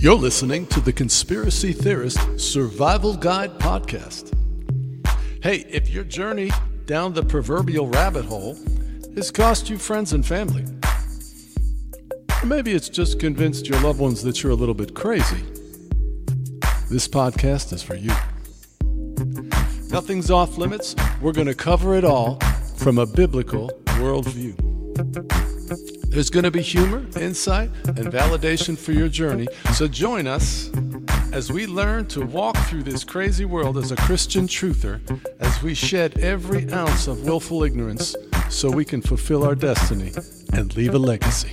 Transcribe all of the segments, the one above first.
You're listening to the Conspiracy Theorist Survival Guide podcast. Hey, if your journey down the proverbial rabbit hole has cost you friends and family, or maybe it's just convinced your loved ones that you're a little bit crazy, this podcast is for you. Nothing's off limits. We're going to cover it all from a biblical worldview. There's going to be humor, insight, and validation for your journey. So join us as we learn to walk through this crazy world as a Christian truther, as we shed every ounce of willful ignorance so we can fulfill our destiny and leave a legacy.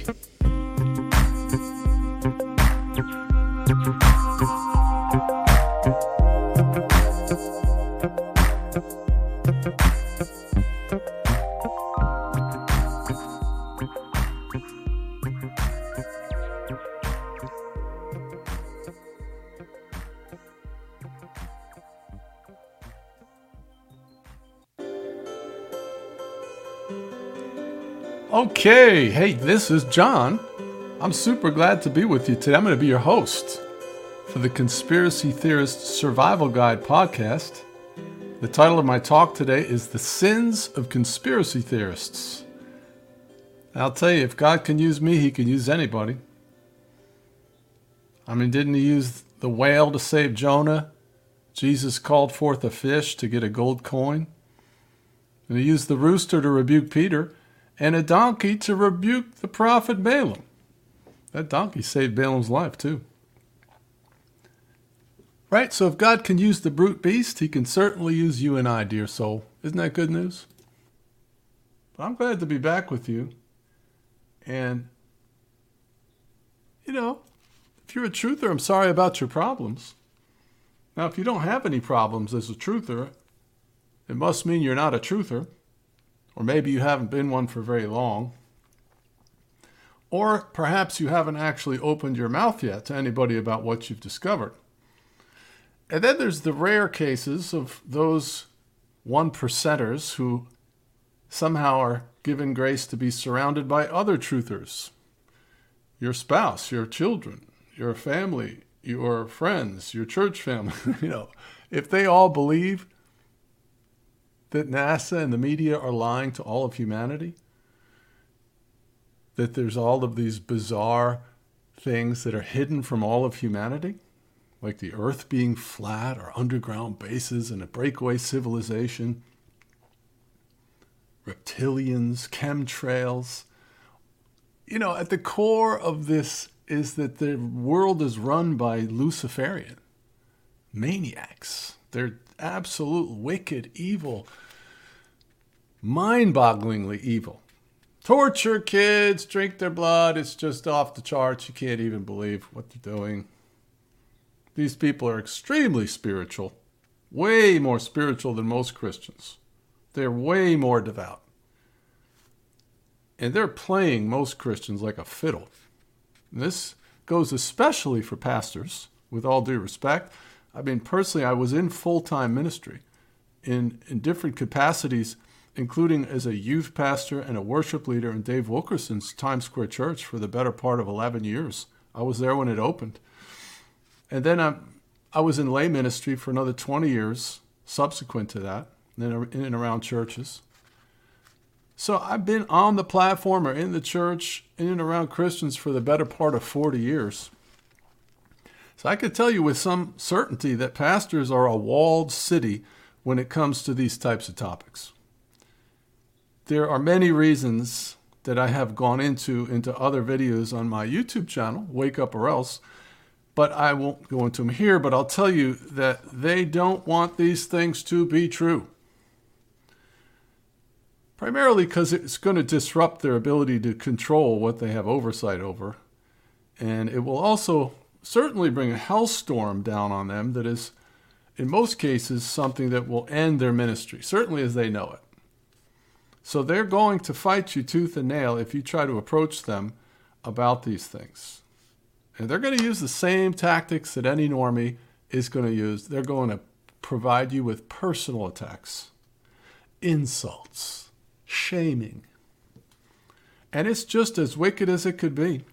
Okay, hey, this is John. I'm super glad to be with you today. I'm going to be your host for the Conspiracy Theorist Survival Guide podcast. The title of my talk today is The Sins of Conspiracy Theorists. I'll tell you, if God can use me, he can use anybody. I mean, didn't he use the whale to save Jonah? Jesus called forth a fish to get a gold coin. And he used the rooster to rebuke Peter and a donkey to rebuke the prophet Balaam. That donkey saved Balaam's life, too. Right? So if God can use the brute beast, he can certainly use you and I, dear soul. Isn't that good news? But I'm glad to be back with you. And, you know, if you're a truther, I'm sorry about your problems. Now, if you don't have any problems as a truther, it must mean you're not a truther. Or maybe you haven't been one for very long. Or perhaps you haven't actually opened your mouth yet to anybody about what you've discovered. And then there's the rare cases of those one percenters who somehow are given grace to be surrounded by other truthers your spouse, your children, your family, your friends, your church family. you know, if they all believe that NASA and the media are lying to all of humanity? That there's all of these bizarre things that are hidden from all of humanity? Like the Earth being flat or underground bases and a breakaway civilization, reptilians, chemtrails. You know, at the core of this is that the world is run by Luciferian maniacs. They're absolute wicked, evil mind bogglingly evil. Torture kids, drink their blood. It's just off the charts. You can't even believe what they're doing. These people are extremely spiritual, way more spiritual than most Christians. They're way more devout. And they're playing most Christians like a fiddle. And this goes especially for pastors, with all due respect. I mean, personally, I was in full time ministry in, in different capacities including as a youth pastor and a worship leader in Dave Wilkerson's Times Square Church for the better part of 11 years. I was there when it opened. And then I, I was in lay ministry for another 20 years subsequent to that, in and around churches. So I've been on the platform or in the church, in and around Christians for the better part of 40 years. So I could tell you with some certainty that pastors are a walled city when it comes to these types of topics there are many reasons that I have gone into into other videos on my YouTube channel, Wake Up or Else, but I won't go into them here, but I'll tell you that they don't want these things to be true. Primarily because it's going to disrupt their ability to control what they have oversight over. And it will also certainly bring a hellstorm down on them that is, in most cases, something that will end their ministry, certainly as they know it. So they're going to fight you tooth and nail if you try to approach them about these things. And they're going to use the same tactics that any normie is going to use. They're going to provide you with personal attacks, insults, shaming. And it's just as wicked as it could be.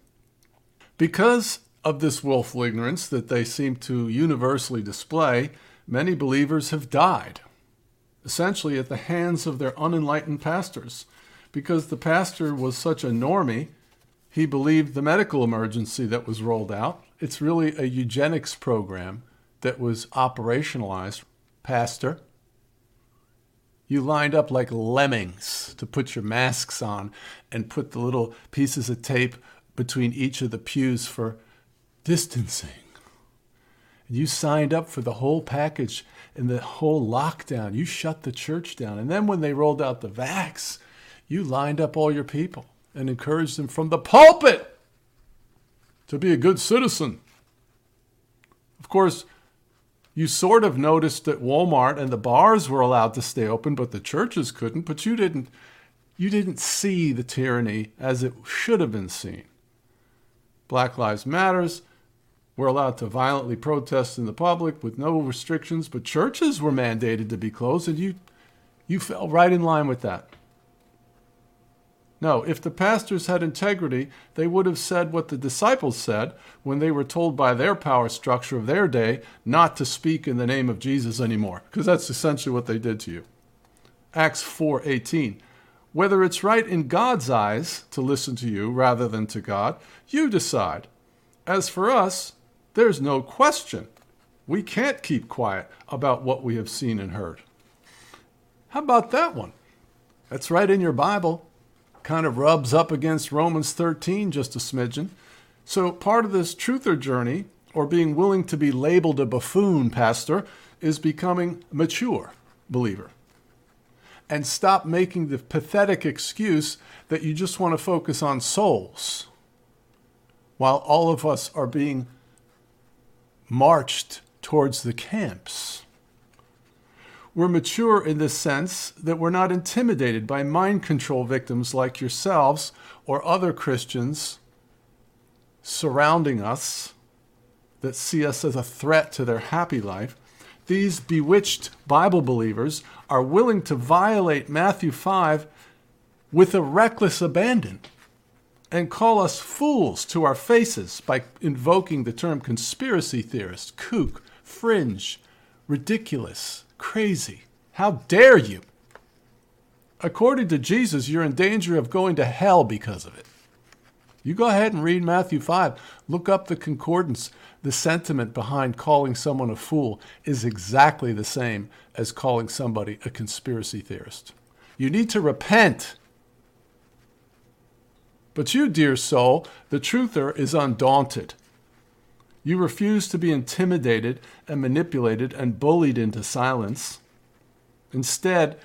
Because of this willful ignorance that they seem to universally display, many believers have died, essentially at the hands of their unenlightened pastors, because the pastor was such a normie, he believed the medical emergency that was rolled out. It's really a eugenics program that was operationalized. Pastor, you lined up like lemmings to put your masks on and put the little pieces of tape between each of the pews for distancing. You signed up for the whole package and the whole lockdown. You shut the church down. And then when they rolled out the vax, you lined up all your people and encouraged them from the pulpit to be a good citizen. Of course, you sort of noticed that Walmart and the bars were allowed to stay open, but the churches couldn't. But you didn't, you didn't see the tyranny as it should have been seen. Black Lives Matters were allowed to violently protest in the public with no restrictions, but churches were mandated to be closed, and you, you fell right in line with that. No, if the pastors had integrity, they would have said what the disciples said when they were told by their power structure of their day not to speak in the name of Jesus anymore, because that's essentially what they did to you. Acts 4:18. Whether it's right in God's eyes to listen to you rather than to God, you decide. As for us, there's no question. We can't keep quiet about what we have seen and heard. How about that one? That's right in your Bible kind of rubs up against Romans 13 just a smidgen. So, part of this truther journey, or being willing to be labeled a buffoon pastor, is becoming mature believer. And stop making the pathetic excuse that you just want to focus on souls while all of us are being marched towards the camps. We're mature in the sense that we're not intimidated by mind control victims like yourselves or other Christians surrounding us that see us as a threat to their happy life. These bewitched Bible believers are willing to violate Matthew 5 with a reckless abandon and call us fools to our faces by invoking the term conspiracy theorist, kook, fringe, ridiculous, crazy. How dare you? According to Jesus, you're in danger of going to hell because of it. You go ahead and read Matthew 5. Look up the concordance. The sentiment behind calling someone a fool is exactly the same as calling somebody a conspiracy theorist. You need to repent. But you, dear soul, the truther is undaunted. You refuse to be intimidated and manipulated and bullied into silence. Instead,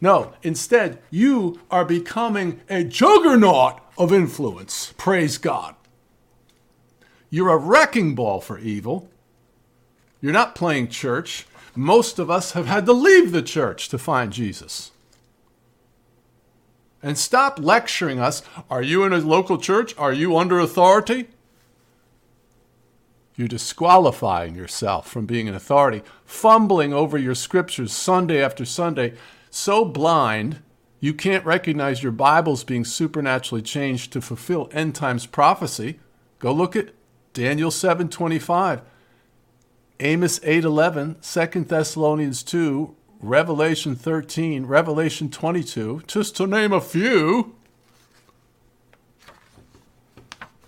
no, instead, you are becoming a juggernaut of influence. Praise God. You're a wrecking ball for evil. You're not playing church. Most of us have had to leave the church to find Jesus. And stop lecturing us. Are you in a local church? Are you under authority? You're disqualifying yourself from being an authority, fumbling over your scriptures Sunday after Sunday, so blind you can't recognize your Bible's being supernaturally changed to fulfill end times prophecy. Go look at Daniel 7:25, Amos 8:11, 2 Thessalonians 2, Revelation 13, Revelation 22, just to name a few.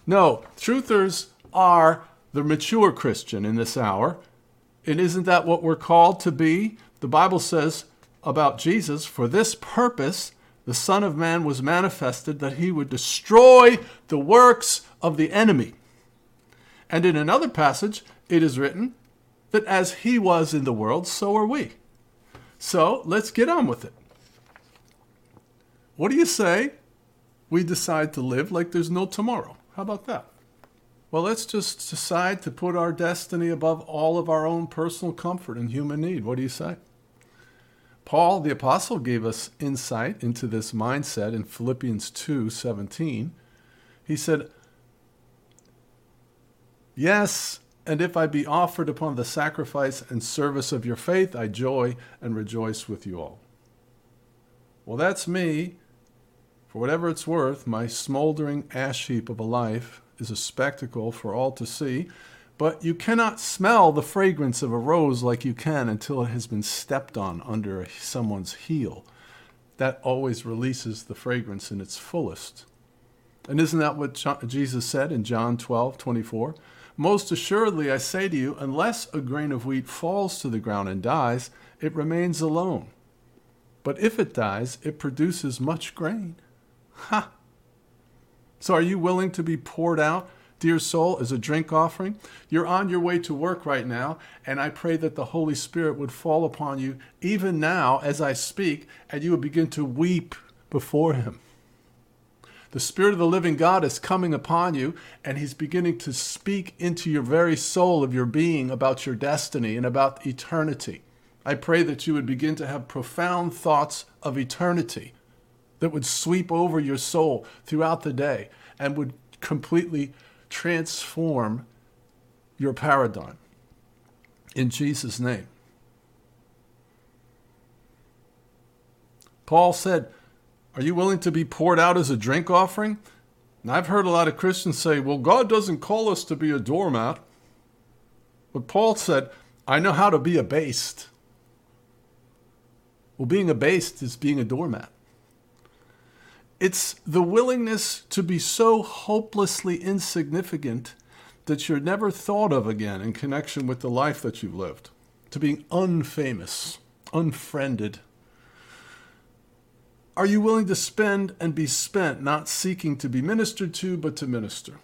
No, truthers are the mature Christian in this hour. And isn't that what we're called to be? The Bible says about Jesus, for this purpose the Son of Man was manifested that he would destroy the works of the enemy. And in another passage, it is written that as he was in the world, so are we. So let's get on with it. What do you say? We decide to live like there's no tomorrow. How about that? Well, let's just decide to put our destiny above all of our own personal comfort and human need. What do you say? Paul the apostle gave us insight into this mindset in Philippians 2:17. He said, "Yes, and if I be offered upon the sacrifice and service of your faith, I joy and rejoice with you all." Well, that's me. For whatever it's worth, my smoldering ash heap of a life is a spectacle for all to see, but you cannot smell the fragrance of a rose like you can until it has been stepped on under someone's heel. That always releases the fragrance in its fullest. And isn't that what Jesus said in John 12, 24? Most assuredly, I say to you, unless a grain of wheat falls to the ground and dies, it remains alone. But if it dies, it produces much grain. Ha! So are you willing to be poured out, dear soul, as a drink offering? You're on your way to work right now, and I pray that the Holy Spirit would fall upon you even now as I speak, and you would begin to weep before Him. The Spirit of the living God is coming upon you, and He's beginning to speak into your very soul of your being about your destiny and about eternity. I pray that you would begin to have profound thoughts of eternity that would sweep over your soul throughout the day and would completely transform your paradigm. In Jesus' name. Paul said, Are you willing to be poured out as a drink offering? And I've heard a lot of Christians say, Well, God doesn't call us to be a doormat. But Paul said, I know how to be abased. Well, being abased is being a doormat. It's the willingness to be so hopelessly insignificant that you're never thought of again in connection with the life that you've lived, to being unfamous, unfriended. Are you willing to spend and be spent, not seeking to be ministered to, but to minister?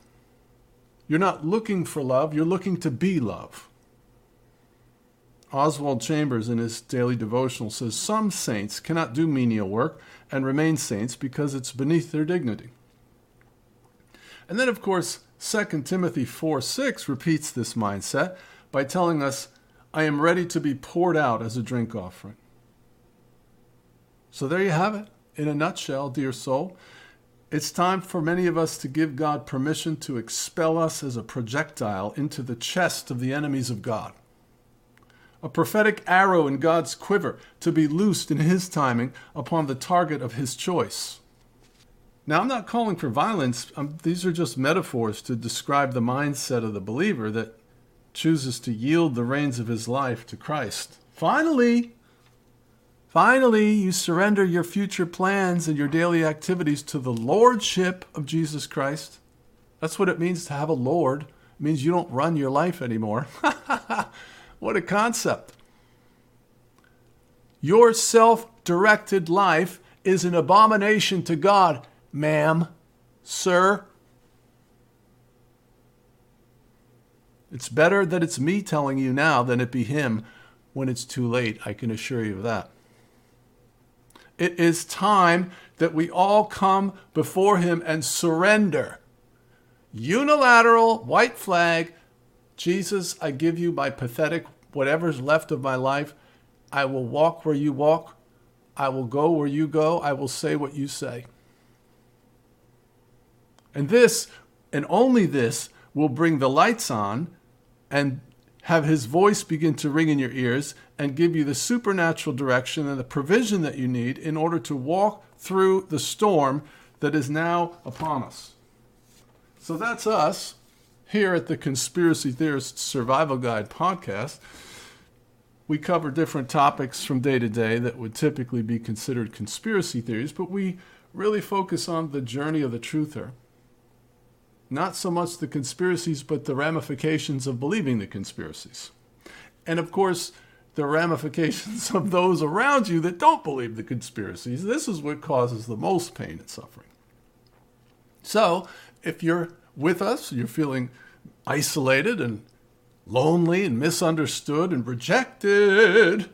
You're not looking for love, you're looking to be love. Oswald Chambers, in his daily devotional, says some saints cannot do menial work and remain saints because it's beneath their dignity. And then, of course, 2 Timothy 4 6 repeats this mindset by telling us, I am ready to be poured out as a drink offering. So there you have it. In a nutshell, dear soul, it's time for many of us to give God permission to expel us as a projectile into the chest of the enemies of God a prophetic arrow in God's quiver to be loosed in His timing upon the target of His choice. Now, I'm not calling for violence. Um, these are just metaphors to describe the mindset of the believer that chooses to yield the reins of his life to Christ. Finally, finally, you surrender your future plans and your daily activities to the lordship of Jesus Christ. That's what it means to have a Lord. It means you don't run your life anymore. What a concept. Your self directed life is an abomination to God, ma'am, sir. It's better that it's me telling you now than it be him when it's too late. I can assure you of that. It is time that we all come before him and surrender. Unilateral, white flag. Jesus, I give you my pathetic whatever's left of my life, I will walk where you walk. I will go where you go. I will say what you say. And this, and only this, will bring the lights on and have his voice begin to ring in your ears and give you the supernatural direction and the provision that you need in order to walk through the storm that is now upon us. So that's us here at the Conspiracy Theorist Survival Guide podcast we cover different topics from day to day that would typically be considered conspiracy theories, but we really focus on the journey of the truther. Not so much the conspiracies, but the ramifications of believing the conspiracies. And of course, the ramifications of those around you that don't believe the conspiracies. This is what causes the most pain and suffering. So, if you're with us, you're feeling isolated and lonely and misunderstood and rejected.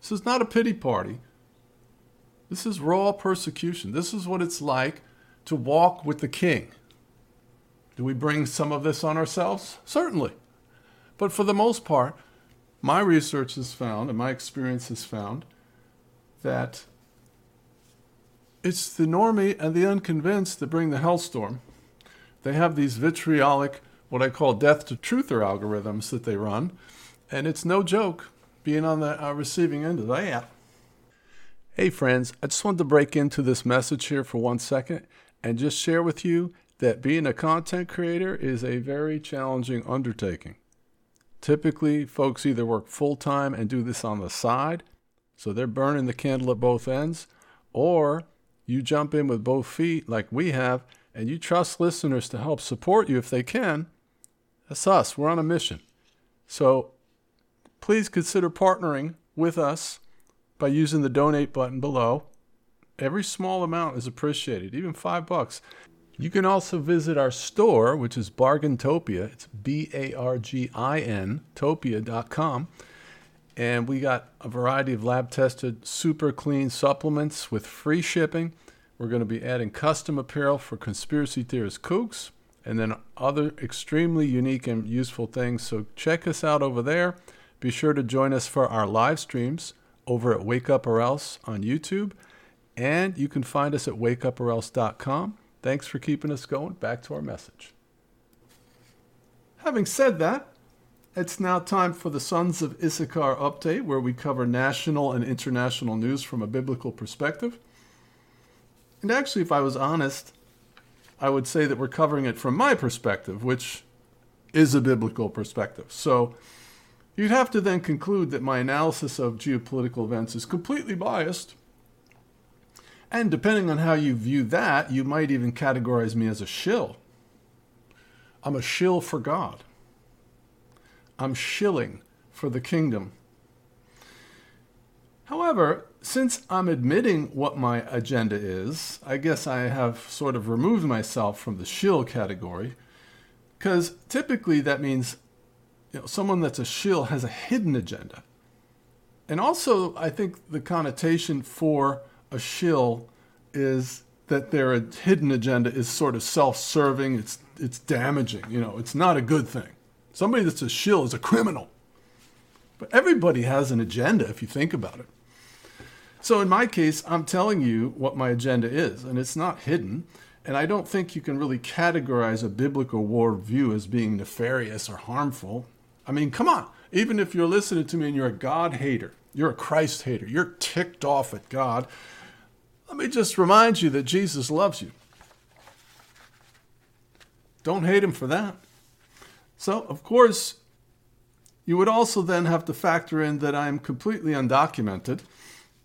This is not a pity party. This is raw persecution. This is what it's like to walk with the king. Do we bring some of this on ourselves? Certainly. But for the most part, my research has found, and my experience has found, that it's the normie and the unconvinced that bring the hellstorm. They have these vitriolic what I call death to truther algorithms that they run. And it's no joke being on the uh, receiving end of that. Hey, friends, I just wanted to break into this message here for one second and just share with you that being a content creator is a very challenging undertaking. Typically, folks either work full time and do this on the side, so they're burning the candle at both ends, or you jump in with both feet like we have and you trust listeners to help support you if they can. That's us. We're on a mission. So please consider partnering with us by using the donate button below. Every small amount is appreciated, even five bucks. You can also visit our store, which is Bargintopia. It's B A R G I N, topia.com. And we got a variety of lab tested, super clean supplements with free shipping. We're going to be adding custom apparel for conspiracy theorist kooks and then other extremely unique and useful things. So check us out over there. Be sure to join us for our live streams over at Wake Up or Else on YouTube. And you can find us at wakeuporelse.com. Thanks for keeping us going. Back to our message. Having said that, it's now time for the Sons of Issachar update, where we cover national and international news from a biblical perspective. And actually, if I was honest, I would say that we're covering it from my perspective, which is a biblical perspective. So you'd have to then conclude that my analysis of geopolitical events is completely biased and depending on how you view that, you might even categorize me as a shill. I'm a shill for God. I'm shilling for the kingdom. However, since I'm admitting what my agenda is, I guess I have sort of removed myself from the shill category, because typically that means you know, someone that's a shill has a hidden agenda. And also, I think the connotation for a shill is that their hidden agenda is sort of self-serving. It's it's damaging. You know, it's not a good thing. Somebody that's a shill is a criminal. But everybody has an agenda if you think about it. So in my case, I'm telling you what my agenda is, and it's not hidden. And I don't think you can really categorize a biblical worldview as being nefarious or harmful. I mean, come on. Even if you're listening to me and you're a God hater, you're a Christ hater, you're ticked off at God, let me just remind you that Jesus loves you. Don't hate him for that. So, of course, you would also then have to factor in that I am completely undocumented.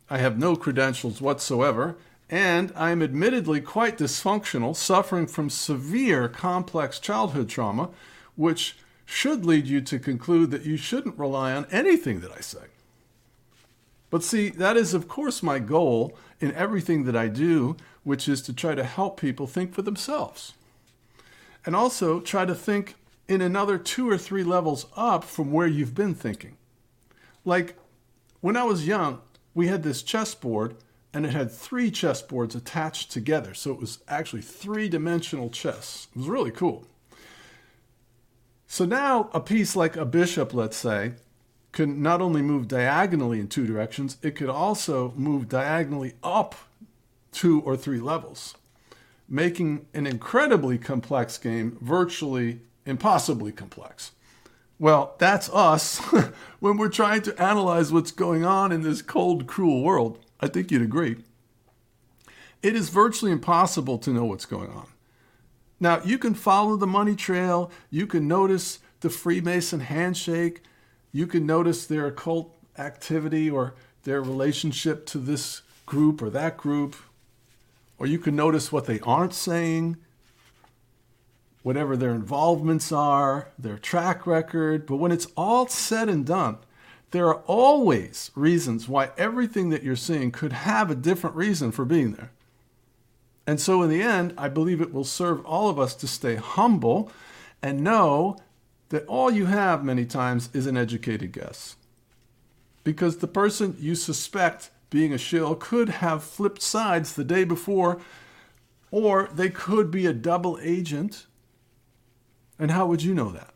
I have no credentials whatsoever, and I am admittedly quite dysfunctional, suffering from severe complex childhood trauma, which should lead you to conclude that you shouldn't rely on anything that I say. But see, that is, of course, my goal in everything that I do, which is to try to help people think for themselves. And also try to think in another two or three levels up from where you've been thinking. Like when I was young, we had this chessboard and it had three chessboards attached together. So it was actually three dimensional chess. It was really cool. So now a piece like a bishop, let's say, can not only move diagonally in two directions, it could also move diagonally up two or three levels, making an incredibly complex game virtually impossibly complex. Well, that's us when we're trying to analyze what's going on in this cold, cruel world. I think you'd agree. It is virtually impossible to know what's going on. Now, you can follow the money trail, you can notice the Freemason handshake, you can notice their occult activity or their relationship to this group or that group, or you can notice what they aren't saying, whatever their involvements are, their track record. But when it's all said and done, there are always reasons why everything that you're seeing could have a different reason for being there. And so, in the end, I believe it will serve all of us to stay humble and know that all you have many times is an educated guess. Because the person you suspect being a shill could have flipped sides the day before, or they could be a double agent. And how would you know that?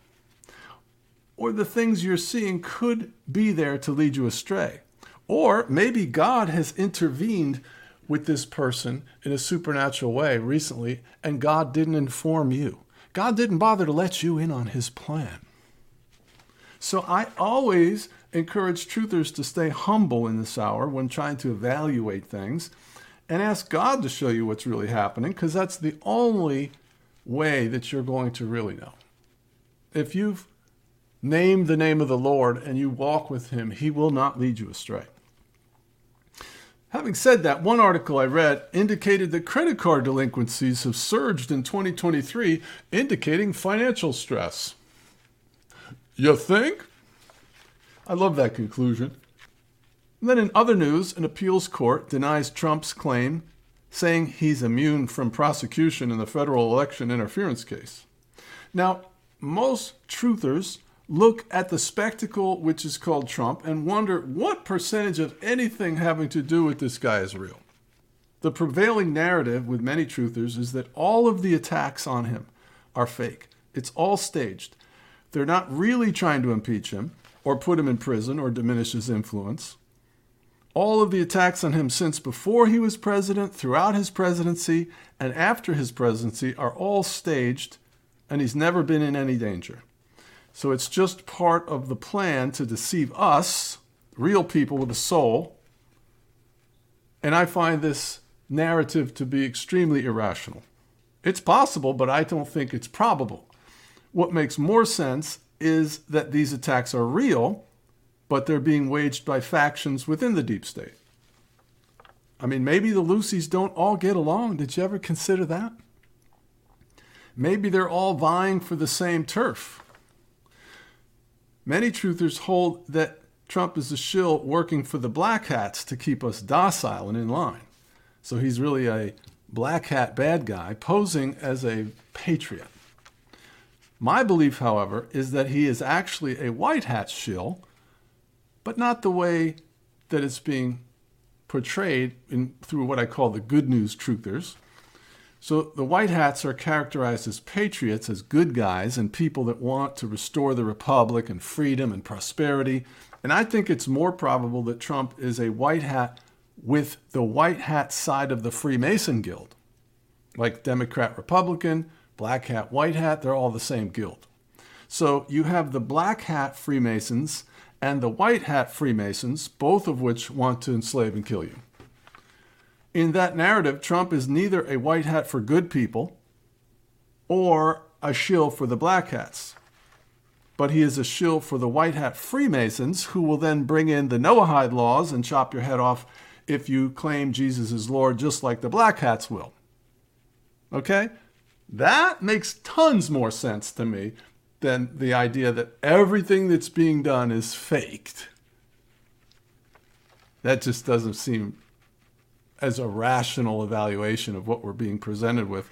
Or the things you're seeing could be there to lead you astray. Or maybe God has intervened with this person in a supernatural way recently, and God didn't inform you. God didn't bother to let you in on his plan. So I always encourage truthers to stay humble in this hour when trying to evaluate things and ask God to show you what's really happening because that's the only way that you're going to really know. If you've named the name of the Lord and you walk with him, he will not lead you astray. Having said that, one article I read indicated that credit card delinquencies have surged in 2023, indicating financial stress. You think? I love that conclusion. And then in other news, an appeals court denies Trump's claim, saying he's immune from prosecution in the federal election interference case. Now, most truthers look at the spectacle which is called Trump and wonder what percentage of anything having to do with this guy is real. The prevailing narrative with many truthers is that all of the attacks on him are fake. It's all staged. They're not really trying to impeach him or put him in prison or diminish his influence. All of the attacks on him since before he was president, throughout his presidency, and after his presidency are all staged, and he's never been in any danger. So it's just part of the plan to deceive us, real people with a soul. And I find this narrative to be extremely irrational. It's possible, but I don't think it's probable. What makes more sense is that these attacks are real, but they're being waged by factions within the deep state. I mean, maybe the Lucys don't all get along. Did you ever consider that? Maybe they're all vying for the same turf. Many truthers hold that Trump is a shill working for the black hats to keep us docile and in line. So he's really a black hat bad guy posing as a patriot. My belief, however, is that he is actually a white hat shill, but not the way that it's being portrayed in, through what I call the good news truthers. So the White Hats are characterized as patriots, as good guys, and people that want to restore the republic and freedom and prosperity. And I think it's more probable that Trump is a white hat with the white hat side of the Freemason Guild. Like Democrat, Republican, black hat, white hat, they're all the same guild. So you have the black hat Freemasons and the white hat Freemasons, both of which want to enslave and kill you. In that narrative, Trump is neither a white hat for good people or a shill for the black hats, but he is a shill for the white hat Freemasons who will then bring in the Noahide laws and chop your head off if you claim Jesus is Lord, just like the black hats will. Okay? That makes tons more sense to me than the idea that everything that's being done is faked. That just doesn't seem as a rational evaluation of what we're being presented with.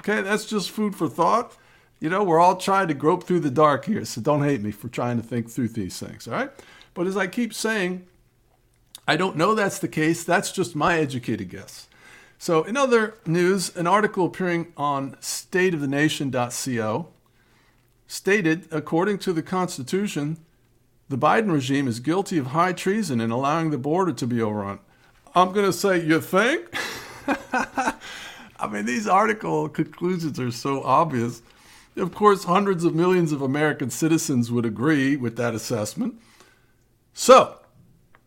Okay, that's just food for thought. You know, we're all trying to grope through the dark here, so don't hate me for trying to think through these things, all right? But as I keep saying, I don't know that's the case. That's just my educated guess. So, in other news, an article appearing on stateofthenation.co stated according to the Constitution, the Biden regime is guilty of high treason in allowing the border to be overrun. I'm going to say, you think? I mean, these article conclusions are so obvious. Of course, hundreds of millions of American citizens would agree with that assessment. So,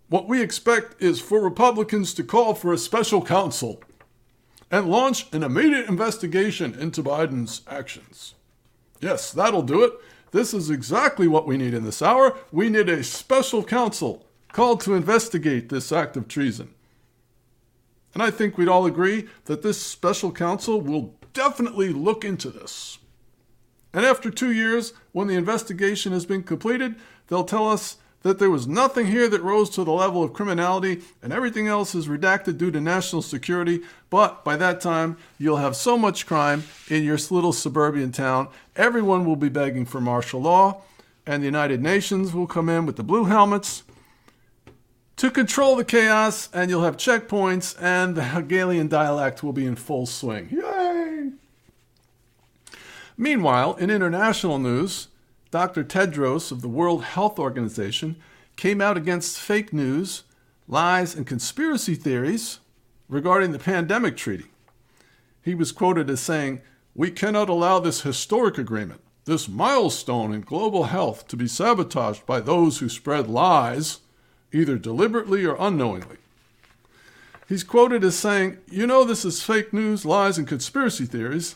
what we expect is for Republicans to call for a special counsel and launch an immediate investigation into Biden's actions. Yes, that'll do it. This is exactly what we need in this hour. We need a special counsel called to investigate this act of treason. And I think we'd all agree that this special counsel will definitely look into this. And after two years, when the investigation has been completed, they'll tell us that there was nothing here that rose to the level of criminality and everything else is redacted due to national security. But by that time, you'll have so much crime in your little suburban town, everyone will be begging for martial law, and the United Nations will come in with the blue helmets to control the chaos, and you'll have checkpoints, and the Hegelian dialect will be in full swing. Yay! Meanwhile, in international news, Dr. Tedros of the World Health Organization came out against fake news, lies, and conspiracy theories regarding the pandemic treaty. He was quoted as saying, We cannot allow this historic agreement, this milestone in global health, to be sabotaged by those who spread lies either deliberately or unknowingly. He's quoted as saying, You know, this is fake news, lies, and conspiracy theories.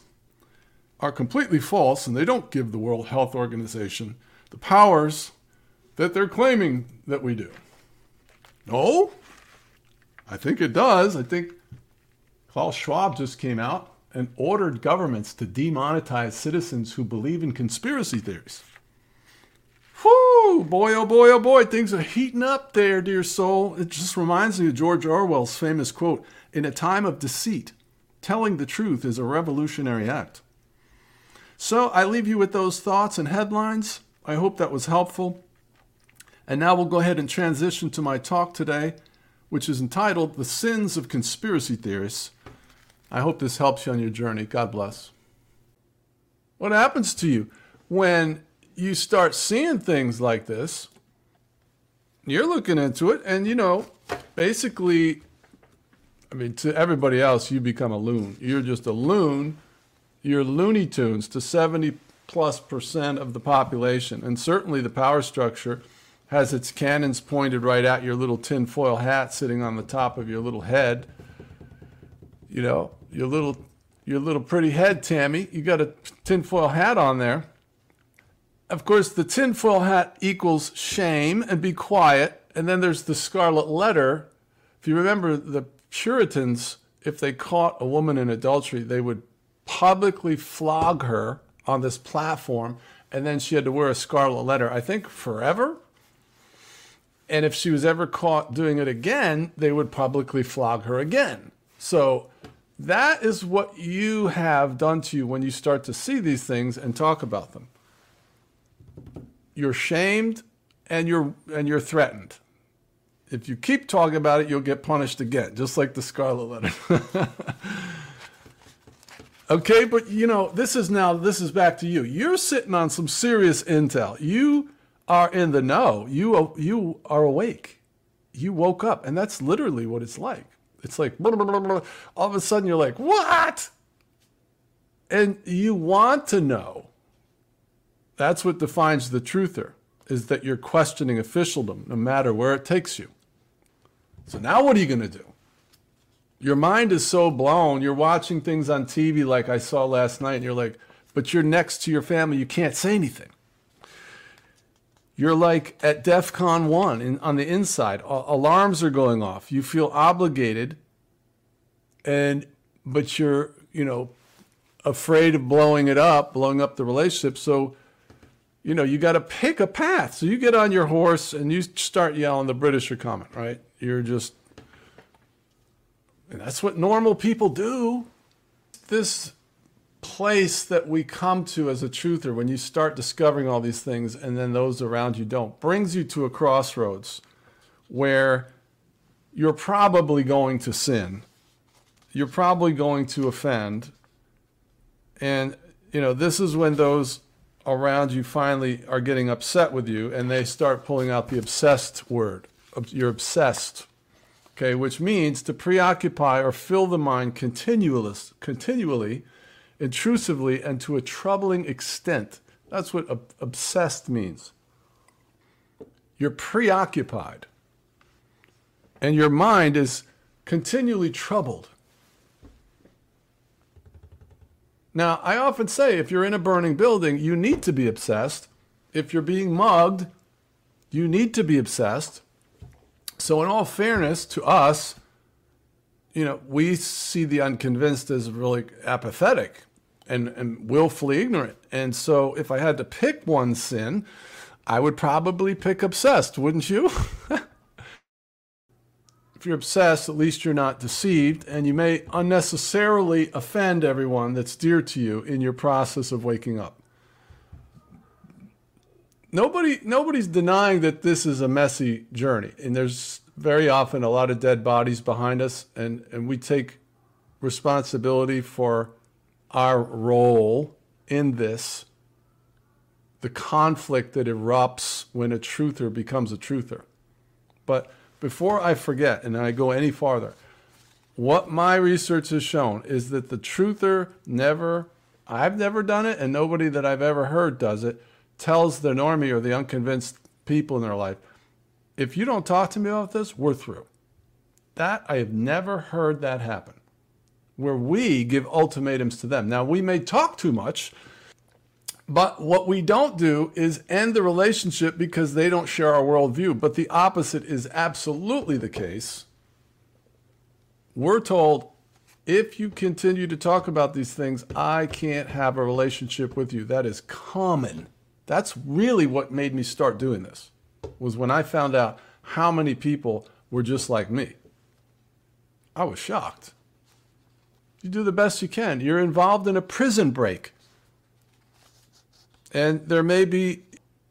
are completely false and they don't give the World Health Organization the powers that they're claiming that we do. No, I think it does. I think Klaus Schwab just came out and ordered governments to demonetize citizens who believe in conspiracy theories. Whew, boy, oh boy, oh boy, things are heating up there, dear soul. It just reminds me of George Orwell's famous quote In a time of deceit, telling the truth is a revolutionary act. So I leave you with those thoughts and headlines. I hope that was helpful. And now we'll go ahead and transition to my talk today, which is entitled The Sins of Conspiracy Theorists. I hope this helps you on your journey. God bless. What happens to you when you start seeing things like this? You're looking into it, and you know, basically, I mean, to everybody else, you become a loon. You're just a loon You're Looney Tunes to 70 plus percent of the population. And certainly the power structure has its cannons pointed right at your little tinfoil hat sitting on the top of your little head. You know, your little your little pretty head, Tammy. You got a tinfoil hat on there. Of course, the tinfoil hat equals shame and be quiet. And then there's the scarlet letter. If you remember the Puritans, if they caught a woman in adultery, they would publicly flog her on this platform, and then she had to wear a scarlet letter, I think forever. And if she was ever caught doing it again, they would publicly flog her again. So that is what you have done to you when you start to see these things and talk about them. You're shamed and you're and you're threatened. If you keep talking about it, you'll get punished again, just like the scarlet letter. Okay, but you know, this is now this is back to you. You're sitting on some serious intel. You are in the know. You you are awake. You woke up, and that's literally what it's like. It's like blah, blah, blah, all of a sudden you're like, "What?" And you want to know. That's what defines the truther is that you're questioning officialdom no matter where it takes you. So now what are you going to do? your mind is so blown. You're watching things on TV like I saw last night, and you're like, but you're next to your family. You can't say anything. You're like at DEF CON 1 in, on the inside. A- alarms are going off. You feel obligated, and but you're, you know, afraid of blowing it up, blowing up the relationship. So, you know, you got to pick a path. So you get on your horse and you start yelling, the British are coming, right? You're just and that's what normal people do. This place that we come to as a truther, when you start discovering all these things and then those around you don't, brings you to a crossroads where you're probably going to sin. You're probably going to offend. And, you know, this is when those around you finally are getting upset with you and they start pulling out the obsessed word. You're obsessed okay, which means to preoccupy or fill the mind continually, intrusively, and to a troubling extent. That's what ob- obsessed means. You're preoccupied, and your mind is continually troubled. Now, I often say if you're in a burning building, you need to be obsessed. If you're being mugged, you need to be obsessed. So, in all fairness to us, you know, we see the unconvinced as really apathetic and, and willfully ignorant. And so, if I had to pick one sin, I would probably pick obsessed, wouldn't you? if you're obsessed, at least you're not deceived, and you may unnecessarily offend everyone that's dear to you in your process of waking up. Nobody nobody's denying that this is a messy journey and there's very often a lot of dead bodies behind us and, and we take responsibility for our role in this the conflict that erupts when a truther becomes a truther. But before i forget and i go any farther what my research has shown is that the truther never i've never done it and nobody that i've ever heard does it tells the normie or the unconvinced people in their life, if you don't talk to me about this, we're through. That I have never heard that happen. where we give ultimatums to them. Now, we may talk too much, but what we don't do is end the relationship because they don't share our worldview. But the opposite is absolutely the case. We're told if you continue to talk about these things, I can't have a relationship with you. That is common. That's really what made me start doing this. Was when I found out how many people were just like me. I was shocked. You do the best you can. You're involved in a prison break. And there may be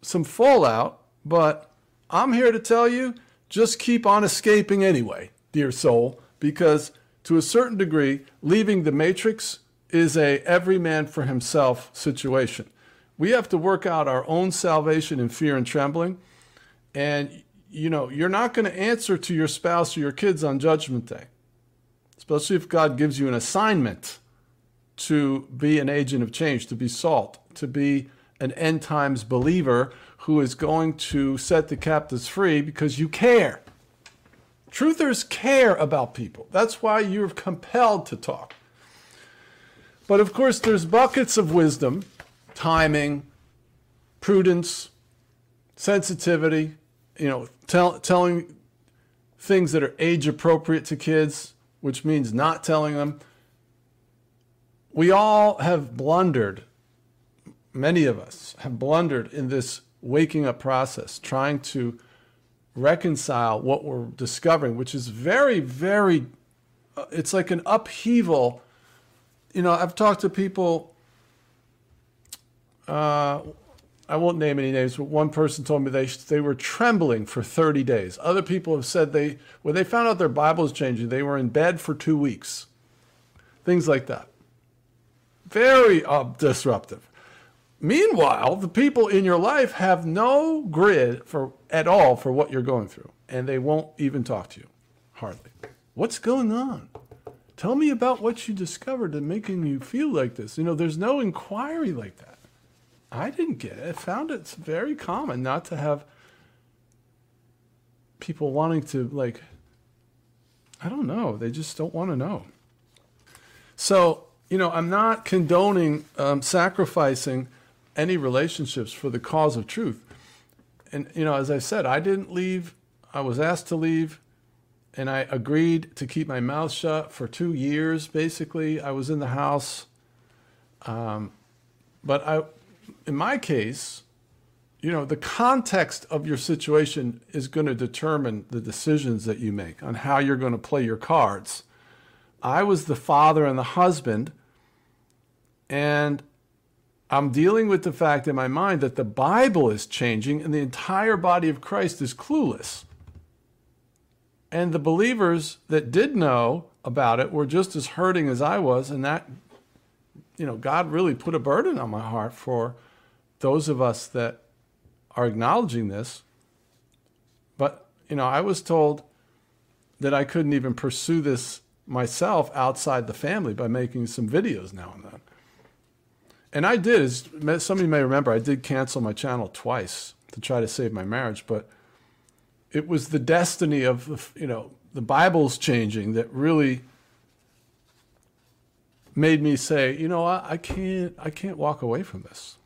some fallout, but I'm here to tell you just keep on escaping anyway, dear soul, because to a certain degree, leaving the matrix is a every man for himself situation. We have to work out our own salvation in fear and trembling. And you know, you're not going to answer to your spouse or your kids on judgment day. Especially if God gives you an assignment to be an agent of change, to be salt, to be an end times believer who is going to set the captives free because you care. Truthers care about people. That's why you're compelled to talk. But of course, there's buckets of wisdom, timing, prudence, sensitivity, you know, tell, telling things that are age appropriate to kids, which means not telling them. We all have blundered, many of us have blundered in this waking up process, trying to reconcile what we're discovering, which is very, very, uh, it's like an upheaval. You know, I've talked to people, uh, I won't name any names, but one person told me they, they were trembling for 30 days. Other people have said they, when they found out their Bible was changing, they were in bed for two weeks. Things like that. Very uh, disruptive. Meanwhile, the people in your life have no grid for at all for what you're going through, and they won't even talk to you, hardly. What's going on? Tell me about what you discovered and making you feel like this. You know, there's no inquiry like that. I didn't get it. I found it's very common not to have people wanting to like I don't know. They just don't want to know. So, you know, I'm not condoning um, sacrificing any relationships for the cause of truth. And, you know, as I said, I didn't leave. I was asked to leave, and I agreed to keep my mouth shut for two years, basically. I was in the house. Um, but I, in my case, you know, the context of your situation is going to determine the decisions that you make on how you're going to play your cards. I was the father and the husband, and I'm dealing with the fact in my mind that the Bible is changing and the entire body of Christ is clueless. And the believers that did know about it were just as hurting as I was. And that, you know, God really put a burden on my heart for those of us that are acknowledging this. But, you know, I was told that I couldn't even pursue this myself outside the family by making some videos now and then and I did, as some of you may remember, I did cancel my channel twice to try to save my marriage, but it was the destiny of you know, the Bible's changing that really made me say, you know, I, I can't, I can't walk away from this.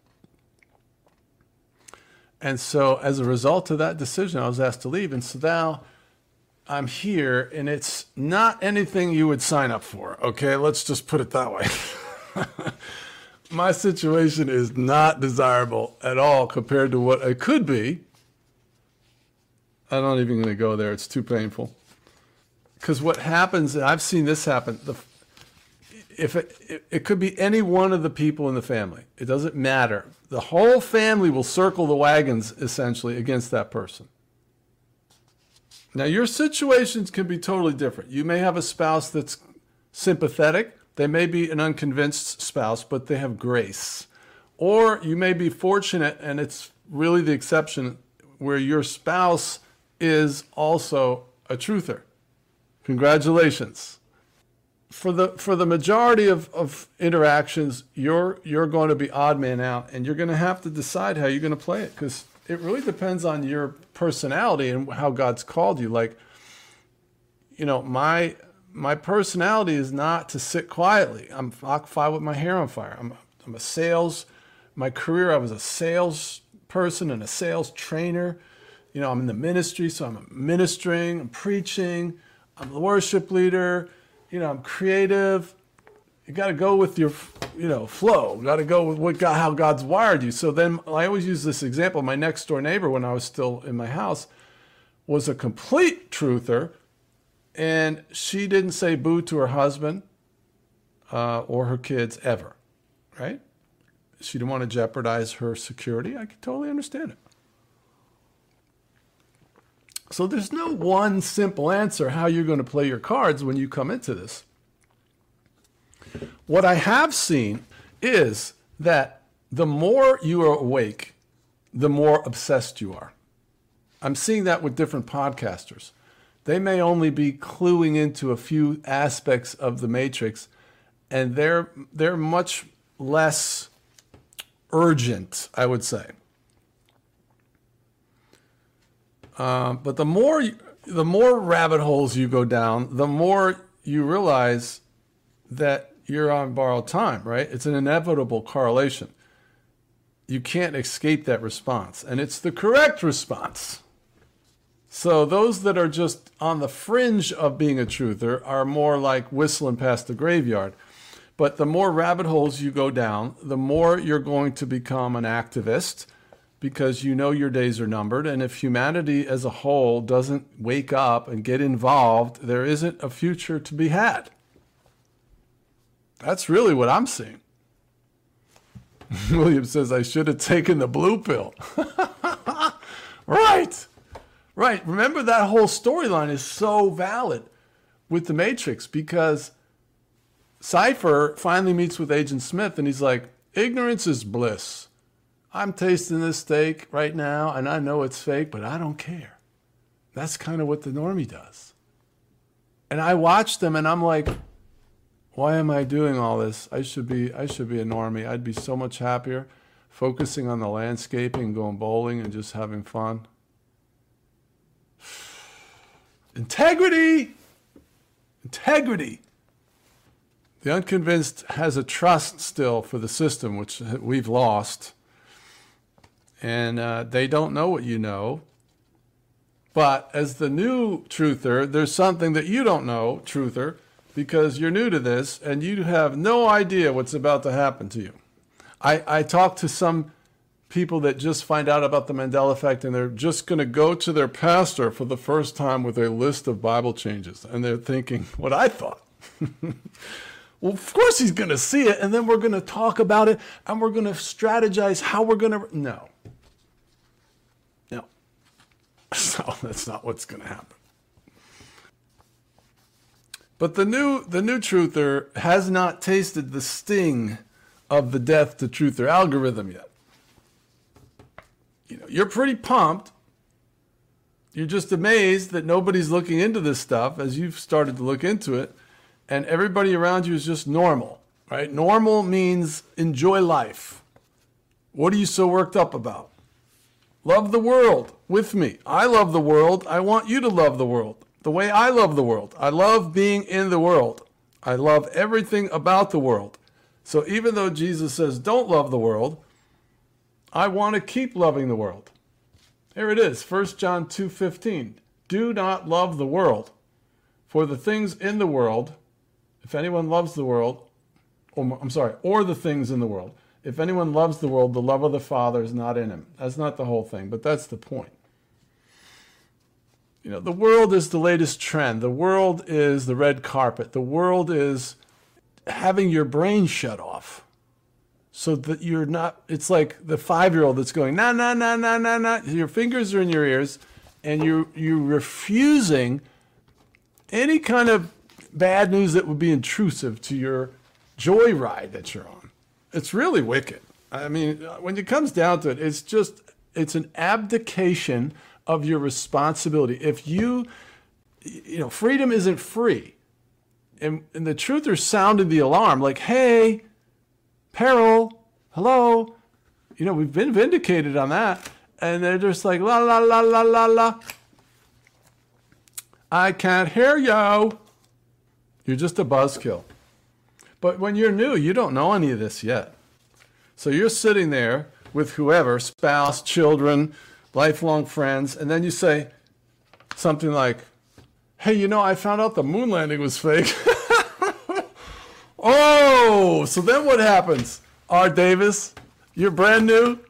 And so, as a result of that decision, I was asked to leave. And so now I'm here, and it's not anything you would sign up for. Okay, let's just put it that way. my situation is not desirable at all compared to what it could be. I'm not even going to go there. It's too painful. Because what happens, and I've seen this happen, the, if it, it, it could be any one of the people in the family. It doesn't matter. The whole family will circle the wagons essentially against that person. Now, your situations can be totally different. You may have a spouse that's sympathetic they may be an unconvinced spouse, but they have grace. Or you may be fortunate, and it's really the exception, where your spouse is also a truther. Congratulations. For the, for the majority of, of interactions, you're, you're going to be odd man out, and you're going to have to decide how you're going to play it because it really depends on your personality and how God's called you. Like, you know, my my personality is not to sit quietly. I'm occupied with my hair on fire. I'm, I'm a sales, my career, I was a sales person and a sales trainer. You know, I'm in the ministry, so I'm ministering, I'm preaching, I'm the worship leader, you know, I'm creative. You got to go with your, you know, flow. Got to go with what God, how God's wired you. So then I always use this example. My next door neighbor, when I was still in my house, was a complete truther and she didn't say boo to her husband uh, or her kids ever, right? She didn't want to jeopardize her security. I can totally understand it. So there's no one simple answer how you're going to play your cards when you come into this. What I have seen is that the more you are awake, the more obsessed you are. I'm seeing that with different podcasters. They may only be cluing into a few aspects of the matrix, and they're they're much less urgent, I would say. Uh, but the more the more rabbit holes you go down, the more you realize that you're on borrowed time, right? It's an inevitable correlation. You can't escape that response, and it's the correct response. So those that are just on the fringe of being a truther are more like whistling past the graveyard. But the more rabbit holes you go down, the more you're going to become an activist because you know your days are numbered. And if humanity as a whole doesn't wake up and get involved, there isn't a future to be had. That's really what I'm seeing. William says, I should have taken the blue pill. right. Right. Remember that whole storyline is so valid with the Matrix because Cypher finally meets with Agent Smith and he's like, ignorance is bliss. I'm tasting this steak right now and I know it's fake, but I don't care. That's kind of what the normie does. And I watch them and I'm like, why am I doing all this? I should be I should be a normie. I'd be so much happier focusing on the landscaping, going bowling and just having fun. Integrity! Integrity! The unconvinced has a trust still for the system, which we've lost. And uh, they don't know what you know. But as the new truther, there's something that you don't know, truther, because you're new to this and you have no idea what's about to happen to you. I, I talked to some people that just find out about the Mandela effect and they're just going to go to their pastor for the first time with a list of Bible changes. And they're thinking what I thought. well, of course he's going to see it, and then we're going to talk about it and we're going to strategize how we're going to. No. No. No, that's not what's going to happen. But the new the new truther has not tasted the sting of the death to truther algorithm yet you know, you're pretty pumped. You're just amazed that nobody's looking into this stuff as you've started to look into it, and everybody around you is just normal, right? Normal means enjoy life. What are you so worked up about? Love the world with me. I love the world. I want you to love the world the way I love the world. I love being in the world. I love everything about the world. So even though Jesus says, don't love the world, I want to keep loving the world. Here it is, 1 John 2:15. Do not love the world, for the things in the world, if anyone loves the world, or I'm sorry, or the things in the world. If anyone loves the world, the love of the Father is not in him. That's not the whole thing, but that's the point. You know, the world is the latest trend. The world is the red carpet. The world is having your brain shut off so that you're not it's like the five year old that's going nah nah nah nah nah nah your fingers are in your ears and you you're refusing any kind of bad news that would be intrusive to your joyride that you're on. It's really wicked. I mean when it comes down to it it's just it's an abdication of your responsibility. If you you know freedom isn't free. And, and the truth are sounding the alarm like hey peril, hello. You know, we've been vindicated on that. And they're just like, la, la, la, la, la, la. I can't hear you. You're just a buzzkill. But when you're new, you don't know any of this yet. So you're sitting there with whoever, spouse, children, lifelong friends, and then you say something like, Hey, you know, I found out the moon landing was fake. oh, so then what happens? R. Davis, you're brand new.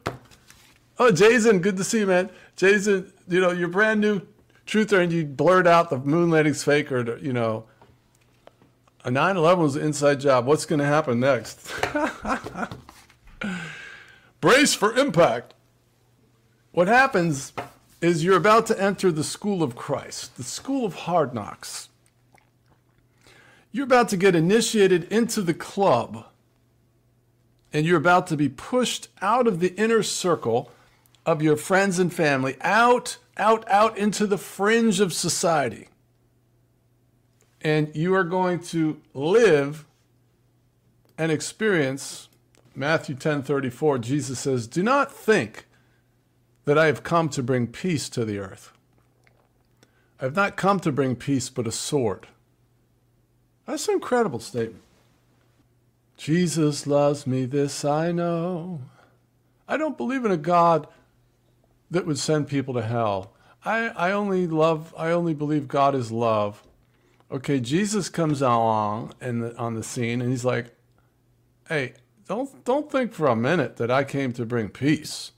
Oh, Jason, good to see you, man. Jason, you know, you're brand new truther and you blurt out the moon landing's fake or, you know, a 9 11 was an inside job. What's going to happen next? Brace for impact. What happens is you're about to enter the school of Christ, the school of hard knocks. You're about to get initiated into the club, and you're about to be pushed out of the inner circle of your friends and family, out, out, out into the fringe of society. And you are going to live and experience Matthew 10:34 Jesus says, "Do not think that I have come to bring peace to the earth. I have not come to bring peace, but a sword. That's an incredible statement. Jesus loves me, this I know. I don't believe in a God that would send people to hell. I, I only love, I only believe God is love. Okay, Jesus comes along and on the scene and he's like, hey, don't, don't think for a minute that I came to bring peace.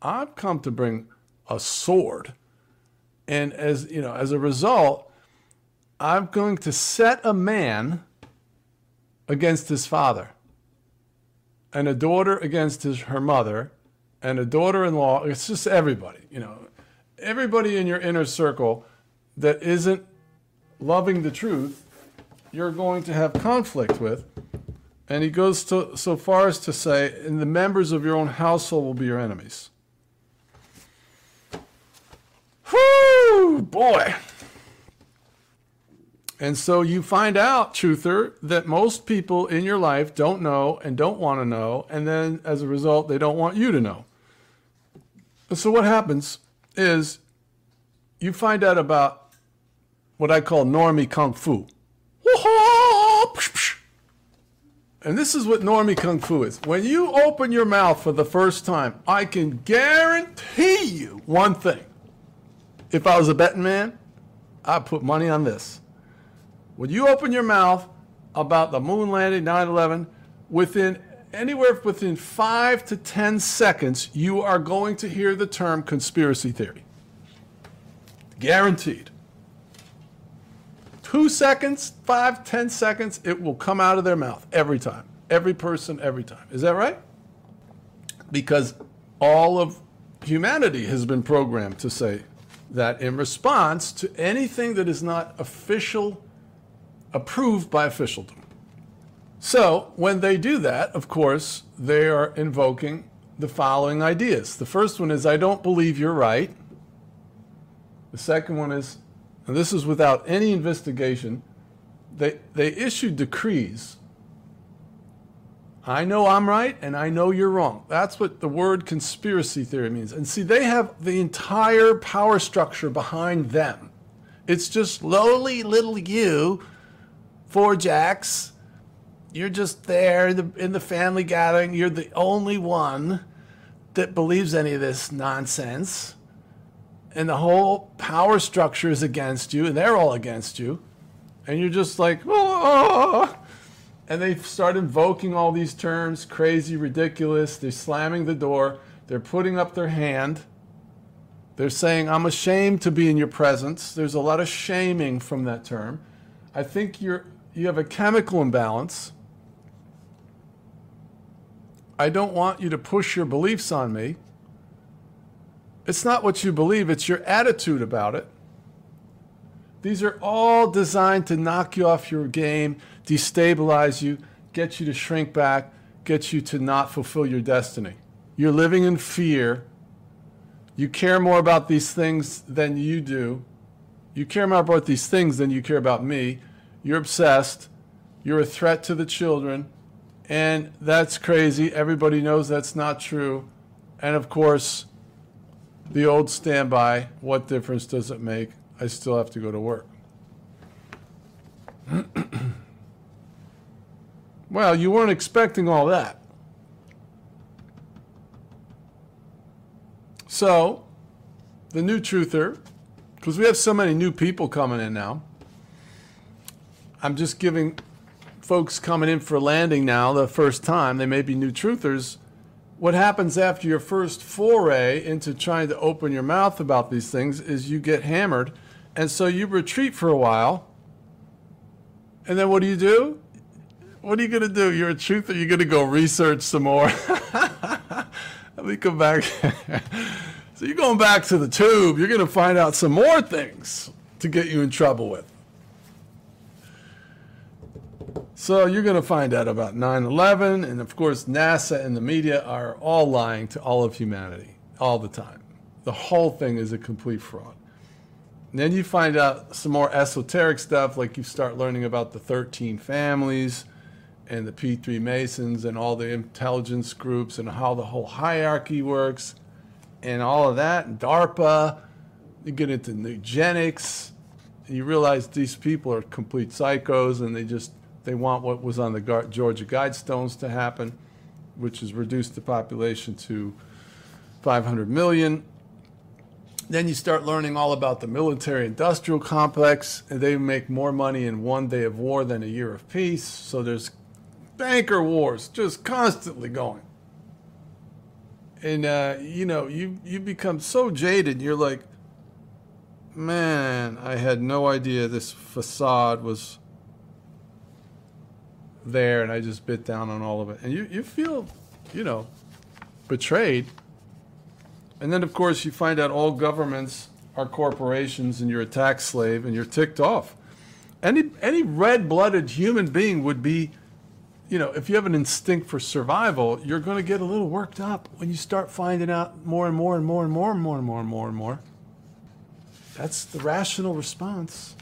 I've come to bring a sword. And as you know, as a result, I'm going to set a man against his father, and a daughter against his, her mother, and a daughter-in-law. It's just everybody, you know, everybody in your inner circle that isn't loving the truth, you're going to have conflict with. And he goes to, so far as to say, and the members of your own household will be your enemies. Whoo, boy. And so you find out, truther, that most people in your life don't know and don't want to know. And then as a result, they don't want you to know. So what happens is you find out about what I call normie kung fu. And this is what normie kung fu is. When you open your mouth for the first time, I can guarantee you one thing if I was a betting man, I'd put money on this. When you open your mouth about the moon landing, 9 11, within anywhere within five to 10 seconds, you are going to hear the term conspiracy theory. Guaranteed. Two seconds, five, ten seconds, it will come out of their mouth every time. Every person, every time. Is that right? Because all of humanity has been programmed to say that in response to anything that is not official, approved by officialdom. So when they do that, of course, they are invoking the following ideas. The first one is, I don't believe you're right. The second one is, and this is without any investigation, they, they issued decrees I know I'm right and I know you're wrong. That's what the word conspiracy theory means. And see, they have the entire power structure behind them. It's just lowly little you, four jacks. You're just there in the, in the family gathering. You're the only one that believes any of this nonsense. And the whole power structure is against you, and they're all against you. And you're just like, oh, and they start invoking all these terms crazy, ridiculous. They're slamming the door. They're putting up their hand. They're saying, I'm ashamed to be in your presence. There's a lot of shaming from that term. I think you're, you have a chemical imbalance. I don't want you to push your beliefs on me. It's not what you believe, it's your attitude about it. These are all designed to knock you off your game, destabilize you, get you to shrink back, get you to not fulfill your destiny. You're living in fear. You care more about these things than you do. You care more about these things than you care about me. You're obsessed. You're a threat to the children. And that's crazy. Everybody knows that's not true. And of course, the old standby what difference does it make? I still have to go to work. Well, you weren't expecting all that. So, the new truther, because we have so many new people coming in now, I'm just giving folks coming in for landing now the first time, they may be new truthers. What happens after your first foray into trying to open your mouth about these things is you get hammered. And so you retreat for a while. And then what do you do? What are you going to do? You're a truther. You're going to go research some more. Let me come back. so you're going back to the tube. You're going to find out some more things to get you in trouble with. So you're going to find out about 9 11. And of course, NASA and the media are all lying to all of humanity all the time. The whole thing is a complete fraud. And then you find out some more esoteric stuff, like you start learning about the 13 families and the P3 Masons and all the intelligence groups and how the whole hierarchy works and all of that, and DARPA. You get into eugenics. And you realize these people are complete psychos and they just they want what was on the Georgia Guidestones to happen, which is reduced the population to 500 million. Then you start learning all about the military industrial complex, and they make more money in one day of war than a year of peace. So there's banker wars just constantly going. And, uh, you know, you, you become so jaded, you're like, man, I had no idea this facade was there and I just bit down on all of it. And you, you feel, you know, betrayed. And then, of course, you find out all governments are corporations and you're a tax slave and you're ticked off. Any, any red blooded human being would be, you know, if you have an instinct for survival, you're going to get a little worked up when you start finding out more and more and more and more and more and more and more and more. That's the rational response.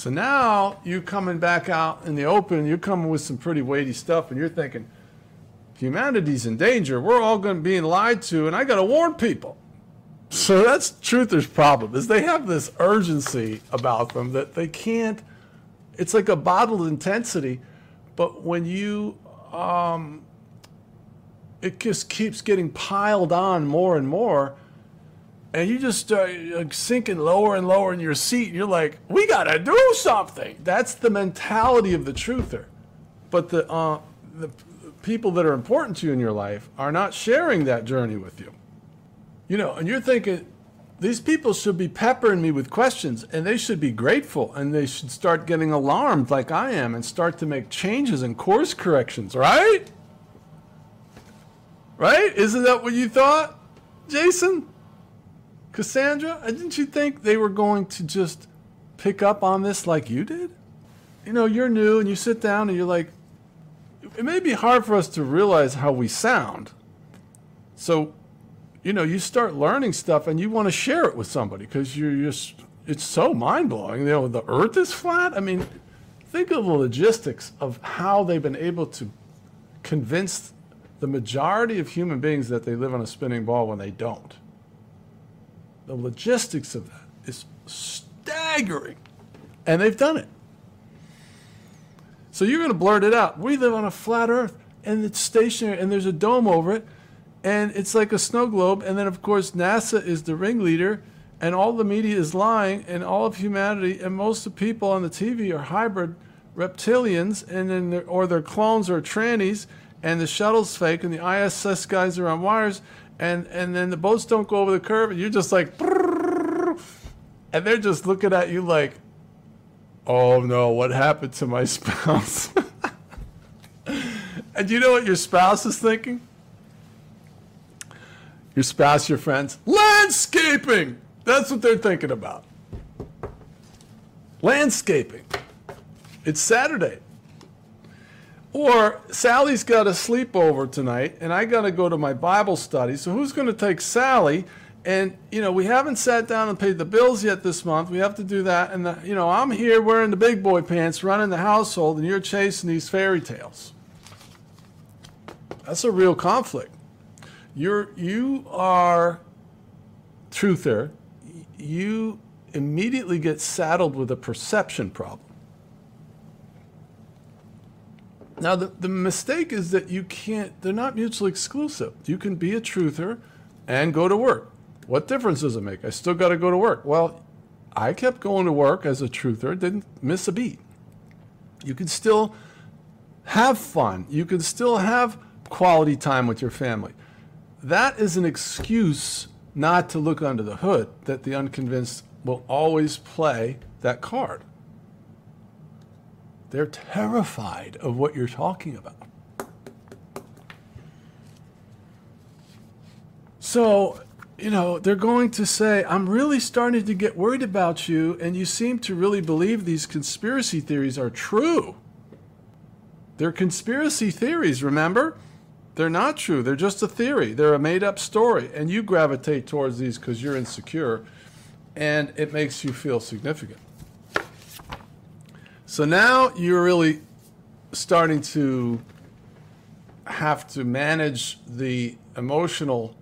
So now you coming back out in the open, you're coming with some pretty weighty stuff, and you're thinking, humanity's in danger. We're all going to be lied to, and I got to warn people. So that's truther's problem is they have this urgency about them that they can't. It's like a bottled intensity, but when you, um, it just keeps getting piled on more and more and you just start sinking lower and lower in your seat. You're like, we got to do something. That's the mentality of the truther. But the, uh, the people that are important to you in your life are not sharing that journey with you. You know, and you're thinking, these people should be peppering me with questions and they should be grateful and they should start getting alarmed like I am and start to make changes and course corrections, right? Right? Isn't that what you thought, Jason? Cassandra, uh, didn't you think they were going to just pick up on this like you did? You know, you're new and you sit down and you're like, it may be hard for us to realize how we sound. So, you know, you start learning stuff and you want to share it with somebody because you're just, it's so mind blowing. You know, the earth is flat. I mean, think of the logistics of how they've been able to convince the majority of human beings that they live on a spinning ball when they don't. The logistics of that is staggering. And they've done it. So you're going to blurt it out. We live on a flat earth and it's stationary and there's a dome over it and it's like a snow globe. And then, of course, NASA is the ringleader and all the media is lying and all of humanity and most of the people on the TV are hybrid reptilians and then or their clones or trannies and the shuttle's fake and the ISS guys are on wires and and then the boats don't go over the curve, and you're just like, and they're just looking at you like, oh no, what happened to my spouse? and you know what your spouse is thinking? Your spouse, your friends, landscaping. That's what they're thinking about. Landscaping. It's Saturday. Or Sally's got a sleepover tonight, and I got to go to my Bible study. So who's going to take Sally? And you know, we haven't sat down and paid the bills yet this month. We have to do that. And the, you know, I'm here wearing the big boy pants, running the household, and you're chasing these fairy tales. That's a real conflict. You're you are truther. You immediately get saddled with a perception problem Now, the, the mistake is that you can't, they're not mutually exclusive. You can be a truther and go to work. What difference does it make? I still got to go to work. Well, I kept going to work as a truther, didn't miss a beat. You can still have fun. You can still have quality time with your family. That is an excuse not to look under the hood that the unconvinced will always play that card. They're terrified of what you're talking about. So, you know, they're going to say, I'm really starting to get worried about you, and you seem to really believe these conspiracy theories are true. They're conspiracy theories, remember? They're not true. They're just a theory. They're a made up story. And you gravitate towards these because you're insecure and it makes you feel significant. So now you're really starting to have to manage the emotional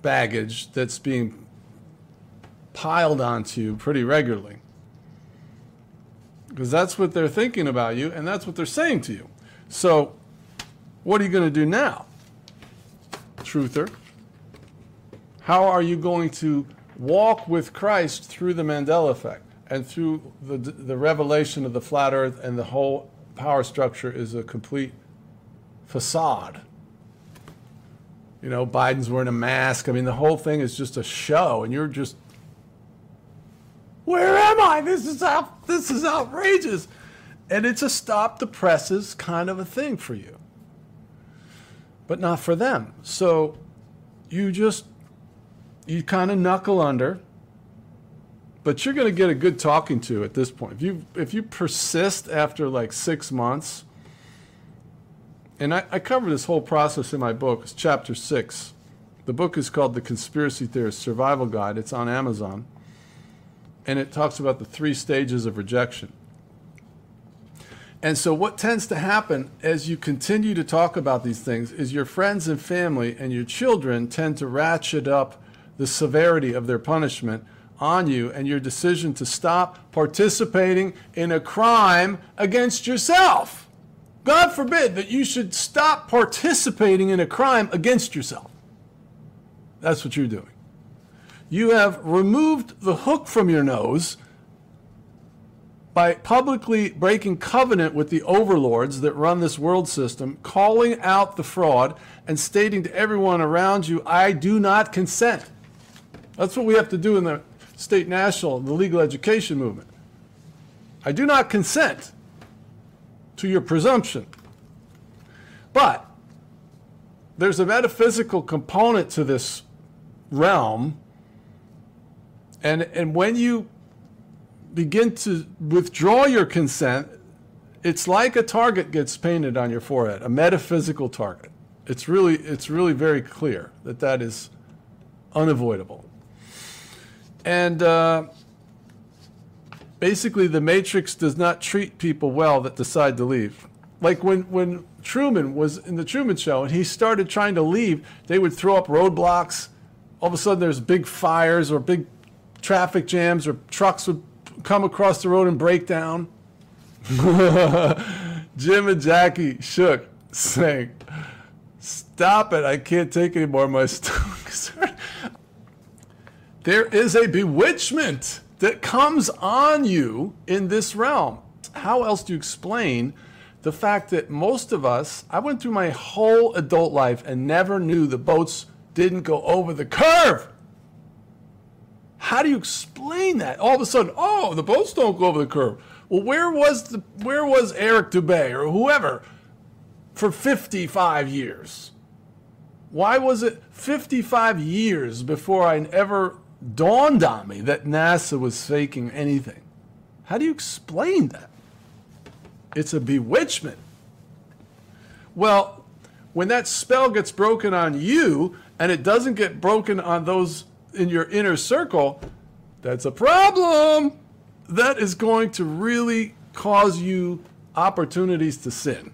baggage that's being piled onto you pretty regularly. Because that's what they're thinking about you and that's what they're saying to you. So, what are you going to do now, truther? How are you going to walk with Christ through the Mandela effect? And through the, the revelation of the flat earth and the whole power structure is a complete facade. You know, Biden's wearing a mask. I mean, the whole thing is just a show, and you're just, where am I? This is out, this is outrageous, and it's a stop the presses kind of a thing for you, but not for them. So, you just you kind of knuckle under but you're going to get a good talking to at this point. If you if you persist after like six months, and I, I cover this whole process in my book. It's chapter six. The book is called The Conspiracy Theorist Survival Guide. It's on Amazon, and it talks about the three stages of rejection. And so, what tends to happen as you continue to talk about these things is your friends and family and your children tend to ratchet up the severity of their punishment on you and your decision to stop participating in a crime against yourself. God forbid that you should stop participating in a crime against yourself. That's what you're doing. You have removed the hook from your nose by publicly breaking covenant with the overlords that run this world system, calling out the fraud, and stating to everyone around you, I do not consent. That's what we have to do in the state national, the legal education movement. I do not consent to your presumption. But there's a metaphysical component to this realm. And, and when you begin to withdraw your consent, it's like a target gets painted on your forehead, a metaphysical target. It's really, it's really very clear that that is unavoidable. And uh, basically, the Matrix does not treat people well that decide to leave. Like when, when Truman was in the Truman Show and he started trying to leave, they would throw up roadblocks. All of a sudden, there's big fires or big traffic jams, or trucks would come across the road and break down. Jim and Jackie shook, saying, Stop it, I can't take anymore. My stomach's there is a bewitchment that comes on you in this realm. How else do you explain the fact that most of us, I went through my whole adult life and never knew the boats didn't go over the curve? How do you explain that? All of a sudden, oh, the boats don't go over the curve. Well, where was the where was Eric Dubay or whoever for 55 years? Why was it 55 years before I ever dawned on me that NASA was faking anything. How do you explain that? It's a bewitchment. Well, when that spell gets broken on you and it doesn't get broken on those in your inner circle, that's a problem. That is going to really cause you opportunities to sin.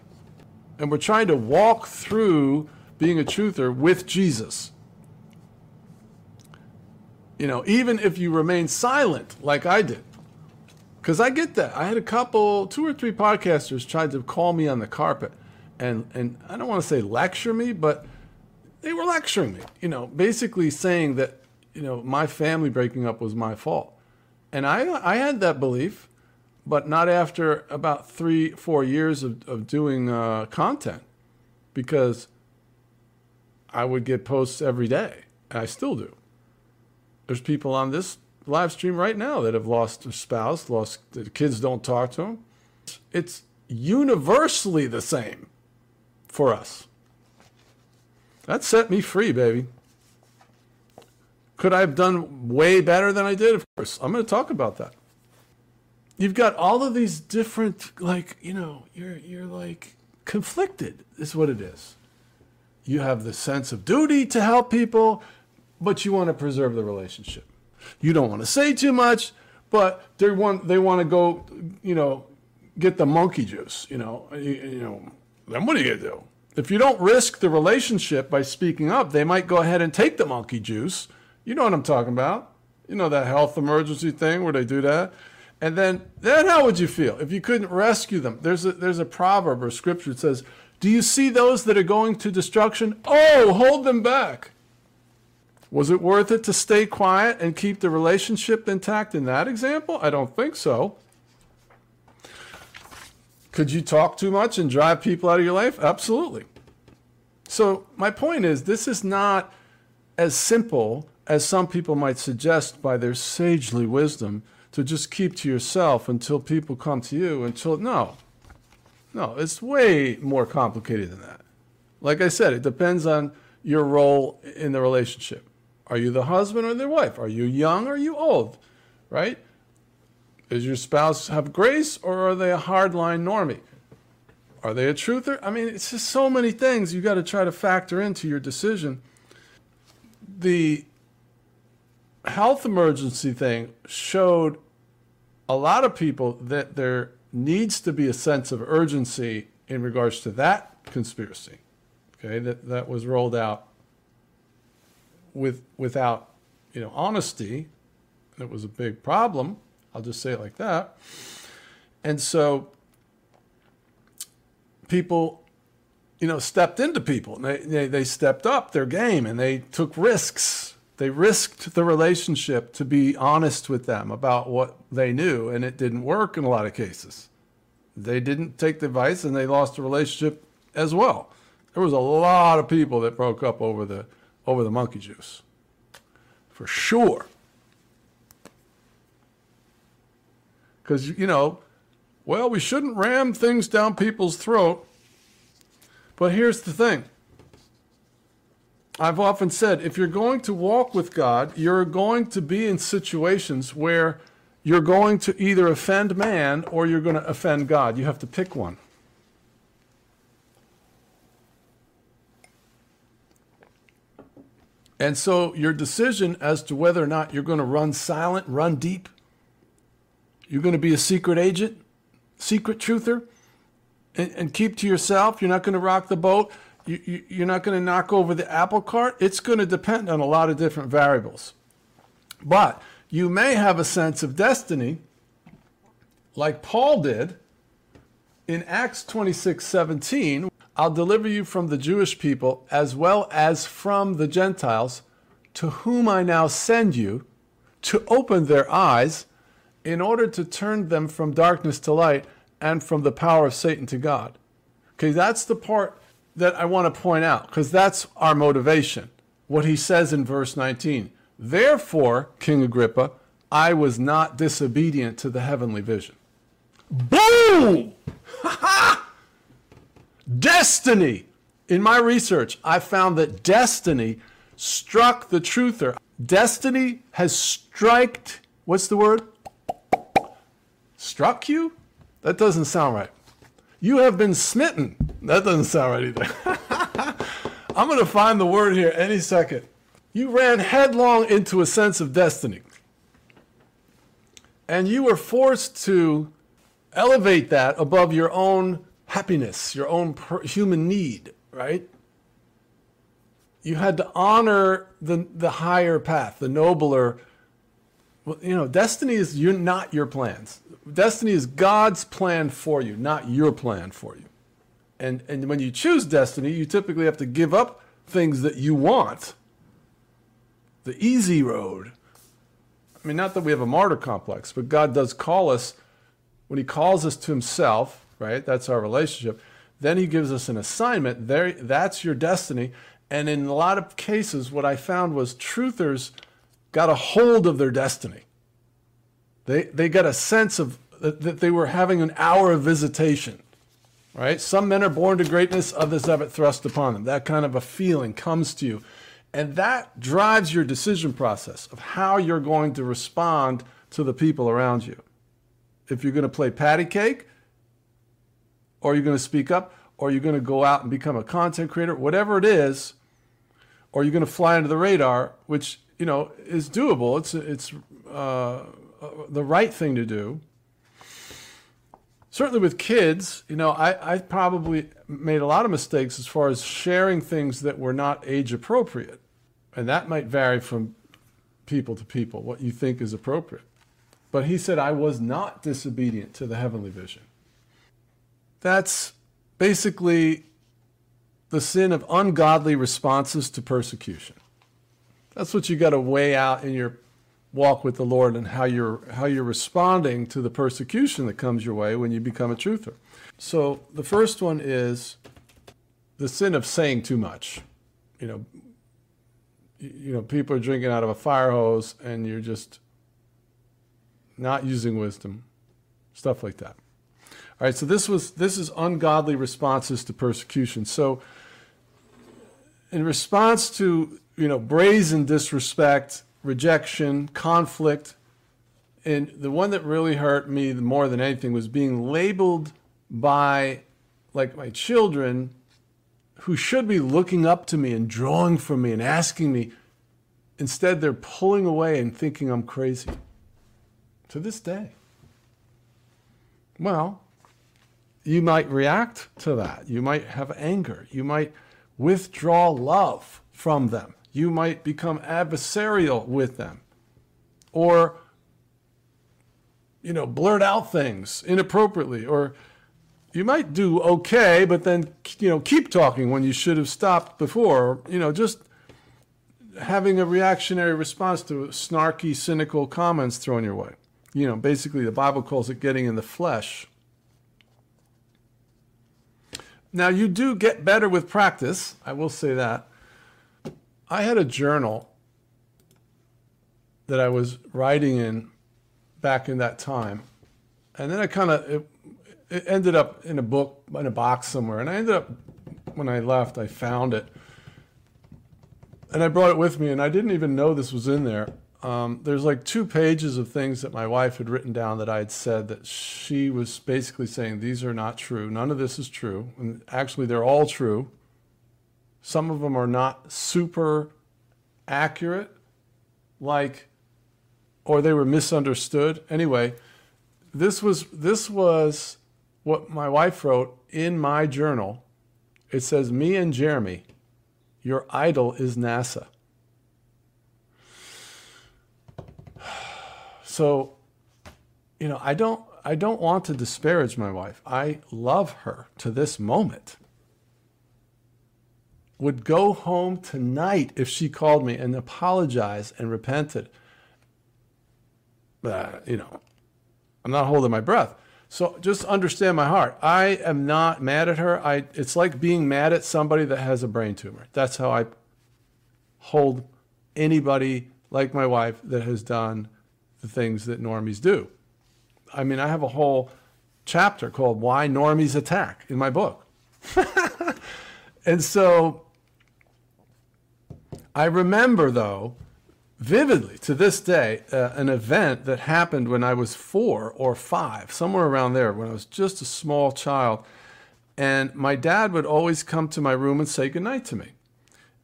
And we're trying to walk through being a truther with Jesus you know, even if you remain silent like I did, Because I get that. I had a couple, two or three podcasters tried to call me on the carpet, and and I don't want to say lecture me, but they were lecturing me. You know, basically saying that you know my family breaking up was my fault, and I I had that belief, but not after about three four years of of doing uh, content, because I would get posts every day, and I still do. There's people on this live stream right now that have lost a spouse, lost the kids don't talk to them. It's universally the same for us. That set me free, baby. Could I have done way better than I did? Of course. I'm going to talk about that. You've got all of these different, like, you know, you're, you're like conflicted, is what it is. You have the sense of duty to help people, but you want to preserve the relationship. You don't want to say too much, but they want they want to go, you know, get the monkey juice. You know, you, you know. Then what are you gonna do? If you don't risk the relationship by speaking up, they might go ahead and take the monkey juice. You know what I'm talking about? You know that health emergency thing where they do that. And then, then how would you feel if you couldn't rescue them? There's a, there's a proverb or scripture that says, Do you see those that are going to destruction? Oh, hold them back. Was it worth it to stay quiet and keep the relationship intact in that example? I don't think so. Could you talk too much and drive people out of your life? Absolutely. So, my point is, this is not as simple as some people might suggest by their sagely wisdom to just keep to yourself until people come to you. Until, no, no, it's way more complicated than that. Like I said, it depends on your role in the relationship. Are you the husband or the wife? Are you young or are you old? Right? Does your spouse have grace or are they a hardline normie? Are they a truther? I mean, it's just so many things you got to try to factor into your decision. The health emergency thing showed a lot of people that there needs to be a sense of urgency in regards to that conspiracy. Okay, that, that was rolled out with without you know honesty it was a big problem i'll just say it like that. And so people you know stepped into people. They, they, they stepped up their game and they took risks. They risked the relationship to be honest with them about what they knew and it didn't work in a lot of cases. They didn't take the advice and they lost the relationship as well. There was a lot of people that broke up over the over the monkey juice. For sure. Because, you know, well, we shouldn't ram things down people's throat. But here's the thing I've often said if you're going to walk with God, you're going to be in situations where you're going to either offend man or you're going to offend God. You have to pick one. And so your decision as to whether or not you're going to run silent, run deep, you're going to be a secret agent, secret truther, and, and keep to yourself, you're not going to rock the boat, you, you, you're not going to knock over the apple cart, it's going to depend on a lot of different variables. But you may have a sense of destiny, like Paul did in Acts 26 17 I'll deliver you from the Jewish people as well as from the Gentiles, to whom I now send you, to open their eyes, in order to turn them from darkness to light and from the power of Satan to God. Okay, that's the part that I want to point out, because that's our motivation. What he says in verse 19 Therefore, King Agrippa, I was not disobedient to the heavenly vision. Boom! Ha ha! Destiny. In my research, I found that destiny struck the truther. Destiny has striked, what's the word? Struck you? That doesn't sound right. You have been smitten. That doesn't sound right either. I'm going to find the word here any second. You ran headlong into a sense of destiny. And you were forced to elevate that above your own happiness, your own per- human need, right? You had to honor the, the higher path, the nobler Well, you know, destiny is you're not your plans. Destiny is God's plan for you, not your plan for you. And and when you choose destiny, you typically have to give up things that you want. The easy road. I mean, not that we have a martyr complex, but God does call us when he calls us to himself, right? That's our relationship. Then he gives us an assignment. There that's your destiny. And in a lot of cases what I found was truthers got a hold of their destiny. They, they got a sense of that they were having an hour of visitation, right? Some men are born to greatness, others have it thrust upon them. That kind of a feeling comes to you. And that drives your decision process of how you're going to respond to the people around you. If you're going to play patty cake, or you're going to speak up, or you're going to go out and become a content creator, whatever it is, or you're going to fly under the radar, which you know, is doable. It's it's uh, the right thing to do. Certainly with kids, you know, I, I probably made a lot of mistakes as far as sharing things that were not age appropriate. And that might vary from people to people, what you think is appropriate. But he said, I was not disobedient to the heavenly vision. That's basically the sin of ungodly responses to persecution. That's what you got to weigh out in your walk with the Lord and how you're how you're responding to the persecution that comes your way when you become a truther. So the first one is the sin of saying too much. You know, you know, people are drinking out of a fire hose and you're just not using wisdom, stuff like that. All right, so this was this is ungodly responses to persecution. So in response to you know, brazen disrespect, rejection, conflict. And the one that really hurt me more than anything was being labeled by like my children who should be looking up to me and drawing from me and asking me. Instead, they're pulling away and thinking I'm crazy. To this day. Well, you might react to that. You might have anger. You might withdraw love from them. You might become adversarial with them. Or you know blurt out things inappropriately. Or you might do okay but then you know keep talking when you should have stopped before. You know just having a reactionary response to snarky cynical comments thrown your way. You know basically the bible calls it getting in the flesh now you do get better with practice i will say that I had a journal that I was writing in back in that time. And then I kind of, it, it, ended up in a book, in a box somewhere. And I ended up, when I left, I found it. And I brought it with me, and I didn't even know this was in there. Um, there's like two pages of things that my wife had written down that I had said that she was basically saying, these are not true. None of this is true. And actually, they're all true. Some of them are not super accurate, like, or they were misunderstood. Anyway, this was this was what my wife wrote in my journal. It says, "Me and Jeremy, your idol is NASA." So, you know, I don't I don't want to disparage my wife. I love her to this moment would go home tonight if she called me and apologized and repented. Uh, you know, I'm not holding my breath. So just understand my heart. I am not mad at her. I it's like being mad at somebody that has a brain tumor. That's how I hold anybody like my wife that has done the things that normies do. I mean, I have a whole chapter called Why Normies Attack in my book. and so I remember, though, vividly to this day, uh, an event that happened when I was four or five, somewhere around there, when I was just a small child. And my dad would always come to my room and say goodnight to me.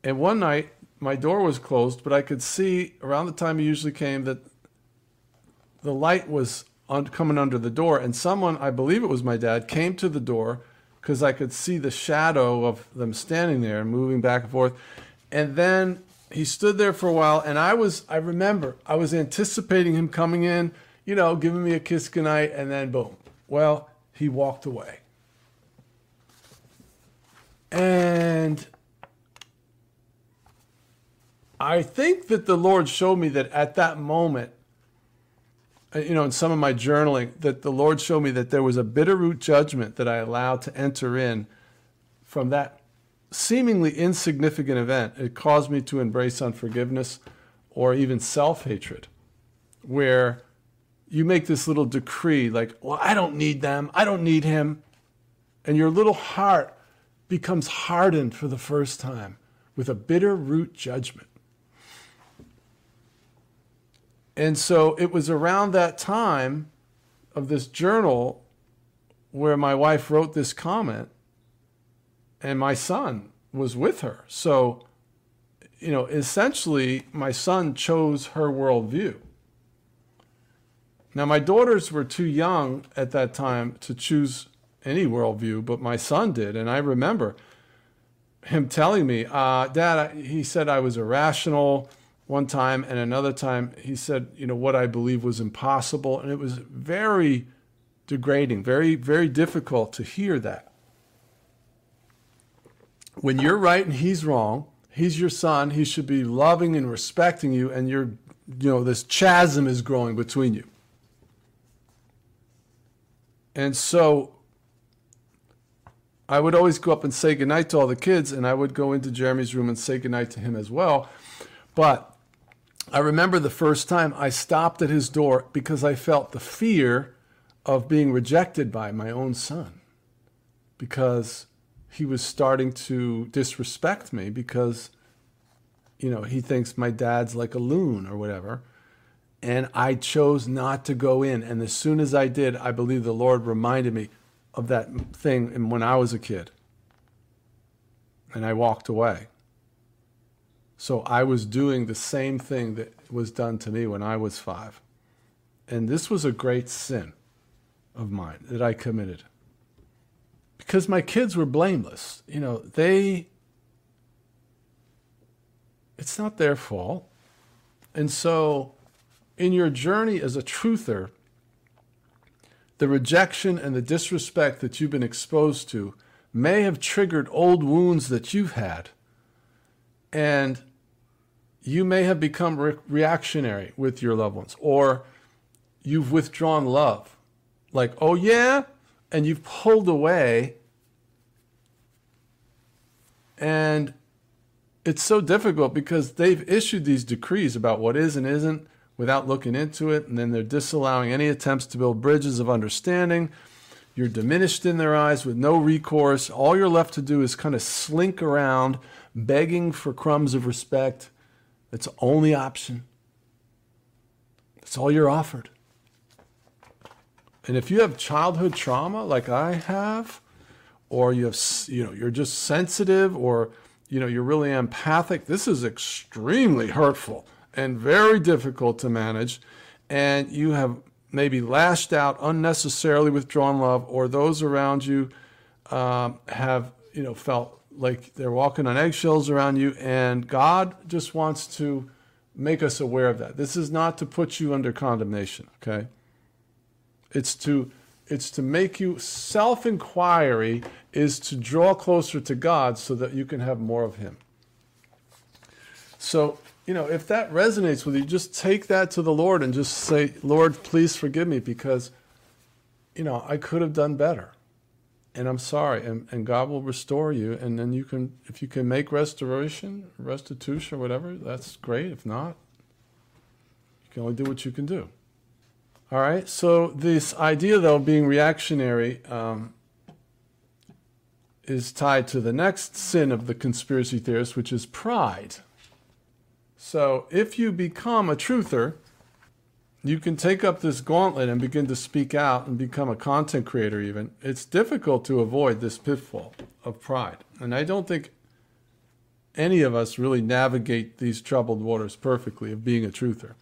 And one night, my door was closed, but I could see around the time he usually came that the light was on, coming under the door. And someone, I believe it was my dad, came to the door because I could see the shadow of them standing there and moving back and forth. And then he stood there for a while, and I was, I remember, I was anticipating him coming in, you know, giving me a kiss goodnight, and then boom. Well, he walked away. And I think that the Lord showed me that at that moment, Uh, you know, in some of my journaling, that the Lord showed me that there was a bitter root judgment that I allowed to enter in from that seemingly insignificant event. It caused me to embrace unforgiveness or even self hatred, where you make this little decree like, well, I don't need them, I don't need him. And your little heart becomes hardened for the first time with a bitter root judgment. And so it was around that time of this journal where my wife wrote this comment, and my son was with her. So, you know, essentially, my son chose her worldview. Now, my daughters were too young at that time to choose any worldview, but my son did. And I remember him telling me, uh, Dad, he said I was irrational one time, and another time he said, you know, what I believe was impossible. And it was very degrading, very, very difficult to hear that. When you're right and he's wrong, he's your son, he should be loving and respecting you, and you're, you know, this chasm is growing between you. And so I would always go up and say goodnight to all the kids, and I would go into Jeremy's room and say goodnight to him as well. But I remember the first time I stopped at his door because I felt the fear of being rejected by my own son because he was starting to disrespect me because you know he thinks my dad's like a loon or whatever. And I chose not to go in. And as soon as I did I believe the Lord reminded me of that thing when I was a kid. And I walked away so I was doing the same thing that was done to me when I was five. And this was a great sin of mine that I committed. Because my kids were blameless. You know, they, it's not their fault. And so, in your journey as a truther, the rejection and the disrespect that you've been exposed to may have triggered old wounds that you've had. And you may have become re- reactionary with your loved ones, or you've withdrawn love. Like, oh yeah, and you've pulled away. And it's so difficult because they've issued these decrees about what is and isn't without looking into it, and then they're disallowing any attempts to build bridges of understanding. You're diminished in their eyes with no recourse. All you're left to do is kind of slink around, begging for crumbs of respect it's the only option. That's all you're offered. And if you have childhood trauma like I have, or you have you know you're just sensitive or you know you're really empathic, this is extremely hurtful and very difficult to manage. And you have maybe lashed out unnecessarily withdrawn love, or those around you um, have you know felt like they're walking on eggshells around you, and God just wants to make us aware of that. This is not to put you under condemnation, okay? It's to it's to make you self-inquiry is to draw closer to God so that you can have more of him. So, you know, if that resonates with you, just take that to the Lord and just say, "Lord, please forgive me because you know, I could have done better." And I'm sorry, and, and God will restore you. And then you can, if you can make restoration, restitution, or whatever, that's great. If not, you can only do what you can do. All right. So this idea, though, being reactionary, um, is tied to the next sin of the conspiracy theorist, which is pride. So if you become a truther, you can take up this gauntlet and begin to speak out and become a content creator even. It's difficult to avoid this pitfall of pride. And i don't think any of us really navigate these troubled waters perfectly of being a truther.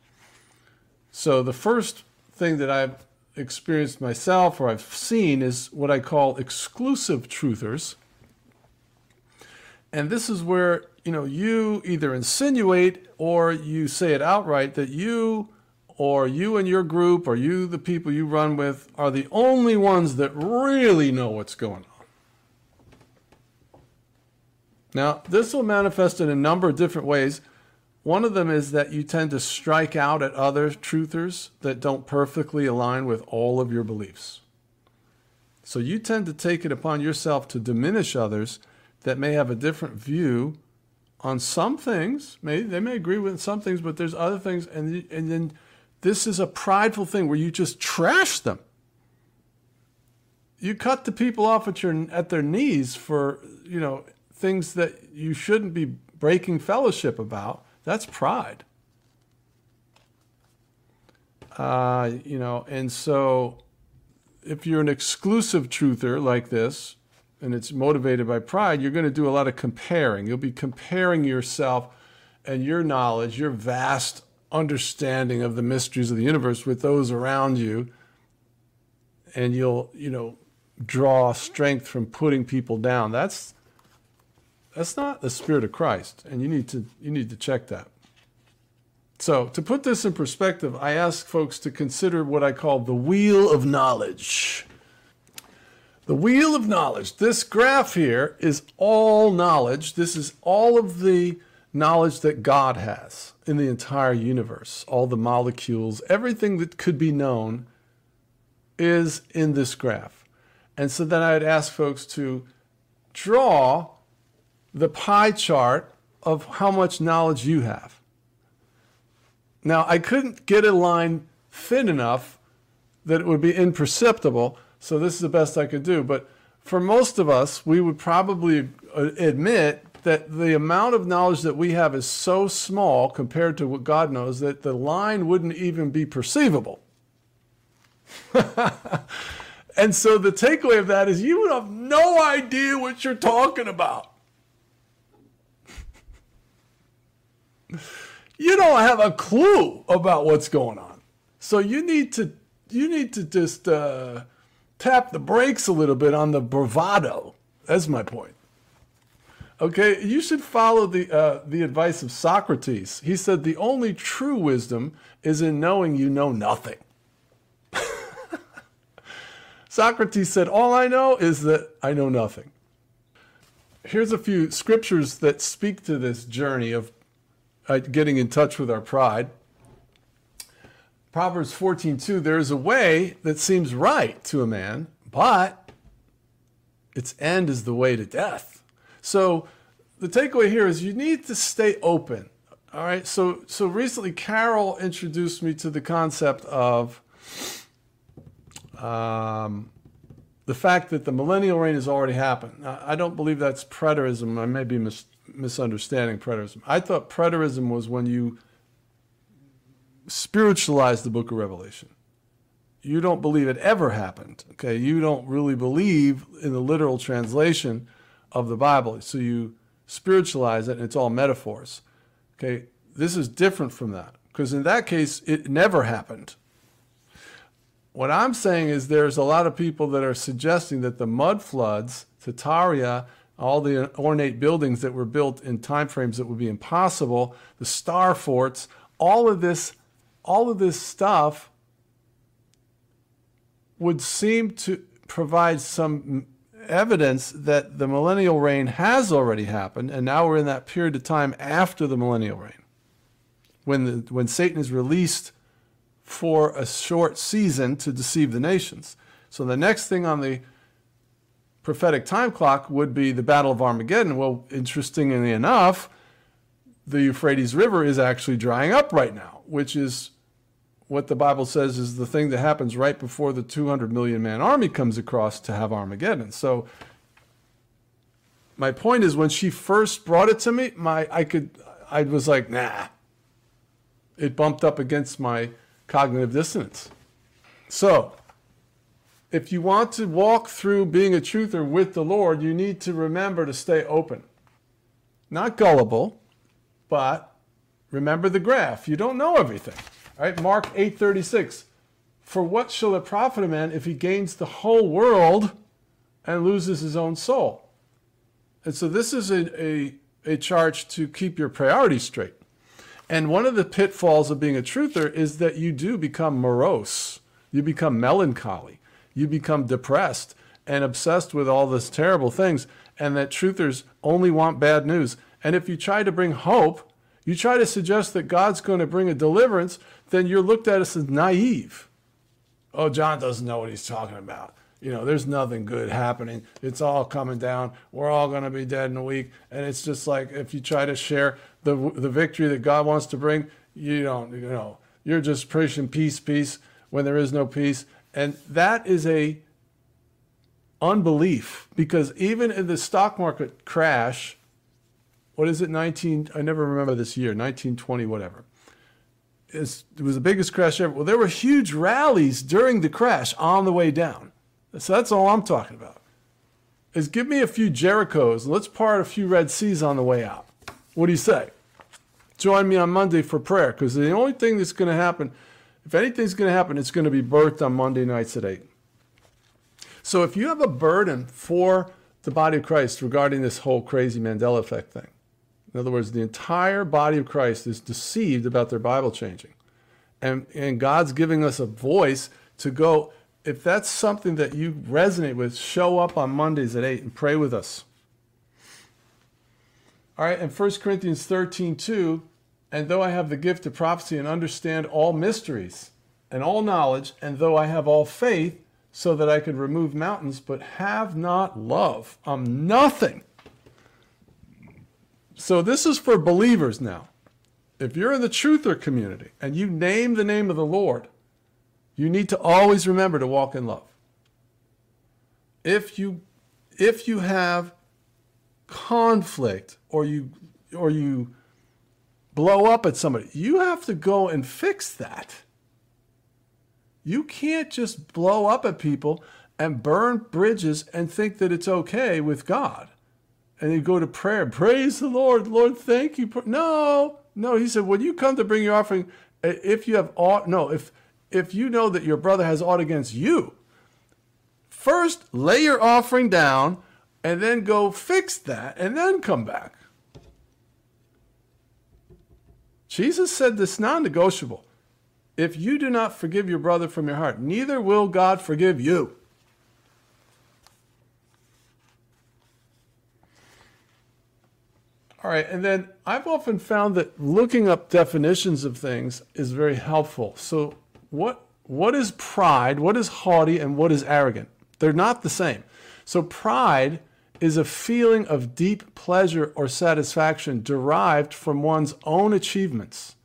So the first thing that i've experienced myself or i've seen is what i call exclusive truthers. And this is where, you know, you either insinuate or you say it outright that you or you and your group or you, the people you run with, are the only ones that really know what's going on. Now, this will manifest in a number of different ways. One of them is that you tend to strike out at other truthers that don't perfectly align with all of your beliefs. So you tend to take it upon yourself to diminish others that may have a different view on some things. May they may agree with some things, but there's other things, and and then this is a prideful thing where you just trash them. You cut the people off at your at their knees for you know things that you shouldn't be breaking fellowship about. That's pride. Uh, you know, and so if you're an exclusive truther like this, and it's motivated by pride, you're going to do a lot of comparing. You'll be comparing yourself and your knowledge, your vast understanding of the mysteries of the universe with those around you. And you'll, you know, draw strength from putting people down. That's that's not the spirit of Christ, and you need to you need to check that. So, to put this in perspective, I ask folks to consider what I call the wheel of knowledge. The wheel of knowledge. This graph here is all knowledge. This is all of the knowledge that God has in the entire universe. All the molecules, everything that could be known is in this graph. And so then I'd ask folks to draw the pie chart of how much knowledge you have. Now, I couldn't get a line thin enough that it would be imperceptible, so this is the best I could do. But for most of us, we would probably uh, admit that the amount of knowledge that we have is so small compared to what God knows that the line wouldn't even be perceivable. and so the takeaway of that is you would have no idea what you're talking about. you don't have a clue about what's going on. So you need to you need to just uh, tap the brakes a little bit on the bravado. That's my point. Okay, you should follow the uh, the advice of Socrates. He said the only true wisdom is in knowing you know nothing. Socrates said, "All I know is that I know nothing." Here's a few scriptures that speak to this journey of uh, getting in touch with our pride. Proverbs 14:2 there is a way that seems right to a man, but its end is the way to death. So the takeaway here is you need to stay open. All right? So so recently Carol introduced me to the concept of um, the fact that the millennial reign has already happened. Now, I don't believe that's preterism. I may be mis- misunderstanding preterism. I thought preterism was when you spiritualize the book of Revelation. You don't believe it ever happened. Okay, you don't really believe in the literal translation of the Bible. So you spiritualize it and it's all metaphors. Okay, this is different from that because in that case it never happened. What I'm saying is there's a lot of people that are suggesting that the mud floods, Tartaria, all the ornate buildings that were built in time frames that would be impossible, the star forts, all of this, all of this stuff would seem to provide some evidence that the millennial reign has already happened, and now we're in that period of time after the millennial reign, when the, when Satan is released for a short season to deceive the nations. So the next thing on the prophetic time clock would be the Battle of Armageddon. Well, interestingly enough, the Euphrates River is actually drying up right now, which is what the Bible says is the thing that happens right before the 200 million man army comes across to have Armageddon. So my point is when she first brought it to me, my I could I was like, nah. It bumped up against my cognitive dissonance. So, if you want to walk through being a truther with the Lord, you need to remember to stay open. Not gullible, but remember the graph. You don't know everything. Right? Mark 8:36. For what shall it profit a man if he gains the whole world and loses his own soul? And so this is a, a, a charge to keep your priorities straight. And one of the pitfalls of being a truther is that you do become morose. You become melancholy. You become depressed and obsessed with all these terrible things. And that truthers only want bad news. And if you try to bring hope, you try to suggest that God's going to bring a deliverance, then you're looked at as naive. Oh, John doesn't know what he's talking about you know, there's nothing good happening. It's all coming down. We're all going to be dead in a week. And it's just like if you try to share the the victory that God wants to bring, you don't, you know, you're just preaching peace, peace when there is no peace. And that is a unbelief because even in the stock market crash, what is it, 19, I never remember this year, 1920, whatever. it was the biggest crash ever. Well, there were huge rallies during the crash on the way down. So that's all I'm talking about. Is give me a few Jerichos and let's part a few Red Seas on the way out. What do you say? Join me on Monday for prayer because the only thing that's going to happen, if anything's going to happen, it's going to be birthed on Monday nights at 8. So if you have a burden for the body of Christ regarding this whole crazy Mandela effect thing, in other words, the entire body of Christ is deceived about their Bible changing. And, and God's giving us a voice to go if that's something that you resonate with, show up on Mondays at 8 and pray with us. All right, and 1 Corinthians 13, 2, and though I have the gift of prophecy and understand all mysteries and all knowledge, and though I have all faith so that I could remove mountains, but have not love, I'm nothing. So this is for believers now. If you're in the truther community and you name the name of the Lord, you need to always remember to walk in love. If you if you have conflict or you or you blow up at somebody, you have to go and fix that. You can't just blow up at people and burn bridges and think that it's okay with God. And you go to prayer, praise the Lord, Lord, thank you. No, no, he said, when you come to bring your offering, if you have ought, no, if if you know that your brother has aught against you, first lay your offering down and then go fix that and then come back. Jesus said this non negotiable. If you do not forgive your brother from your heart, neither will God forgive you. All right, and then I've often found that looking up definitions of things is very helpful. So what what is pride, what is haughty, and what is arrogant? They're not the same. So pride is a feeling of deep pleasure or satisfaction derived from one's own achievements,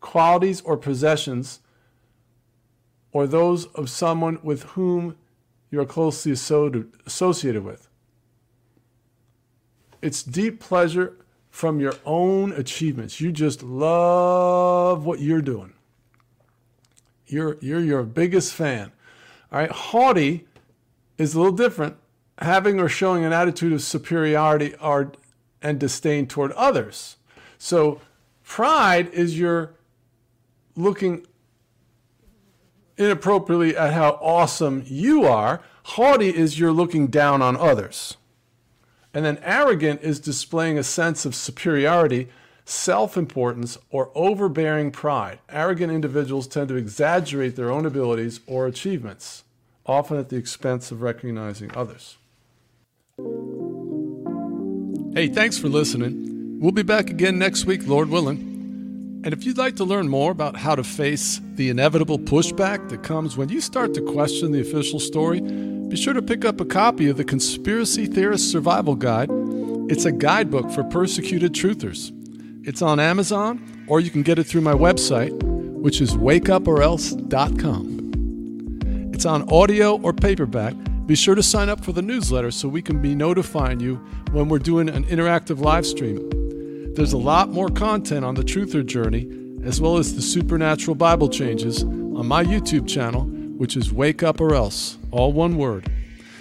qualities or possessions, or those of someone with whom you are closely associated with. It's deep pleasure from your own achievements. You just love what you're doing. You're, you're your biggest fan. All right. Haughty is a little different, having or showing an attitude of superiority or, and disdain toward others. So pride is your looking inappropriately at how awesome you are. Haughty is you're looking down on others. And then arrogant is displaying a sense of superiority self importance, or overbearing pride. Arrogant individuals tend to exaggerate their own abilities or achievements, often at the expense of recognizing others. Hey, thanks for listening. We'll be back again next week, Lord willing. And if you'd like to learn more about how to face the inevitable pushback that comes when you start to question the official story, be sure to pick up a copy of the Conspiracy Theorist Survival Guide. It's a guidebook for persecuted truthers. It's on Amazon, or you can get it through my website, which is wakeuporelse.com. It's on audio or paperback. Be sure to sign up for the newsletter so we can be notifying you when we're doing an interactive live stream. There's a lot more content on the Truther journey, as well as the supernatural Bible changes, on my YouTube channel, which is Wake Up or Else, all one word.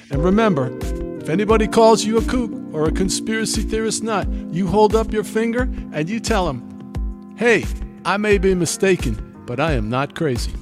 And remember, if anybody calls you a kook or a conspiracy theorist nut, you hold up your finger and you tell them, hey, I may be mistaken, but I am not crazy.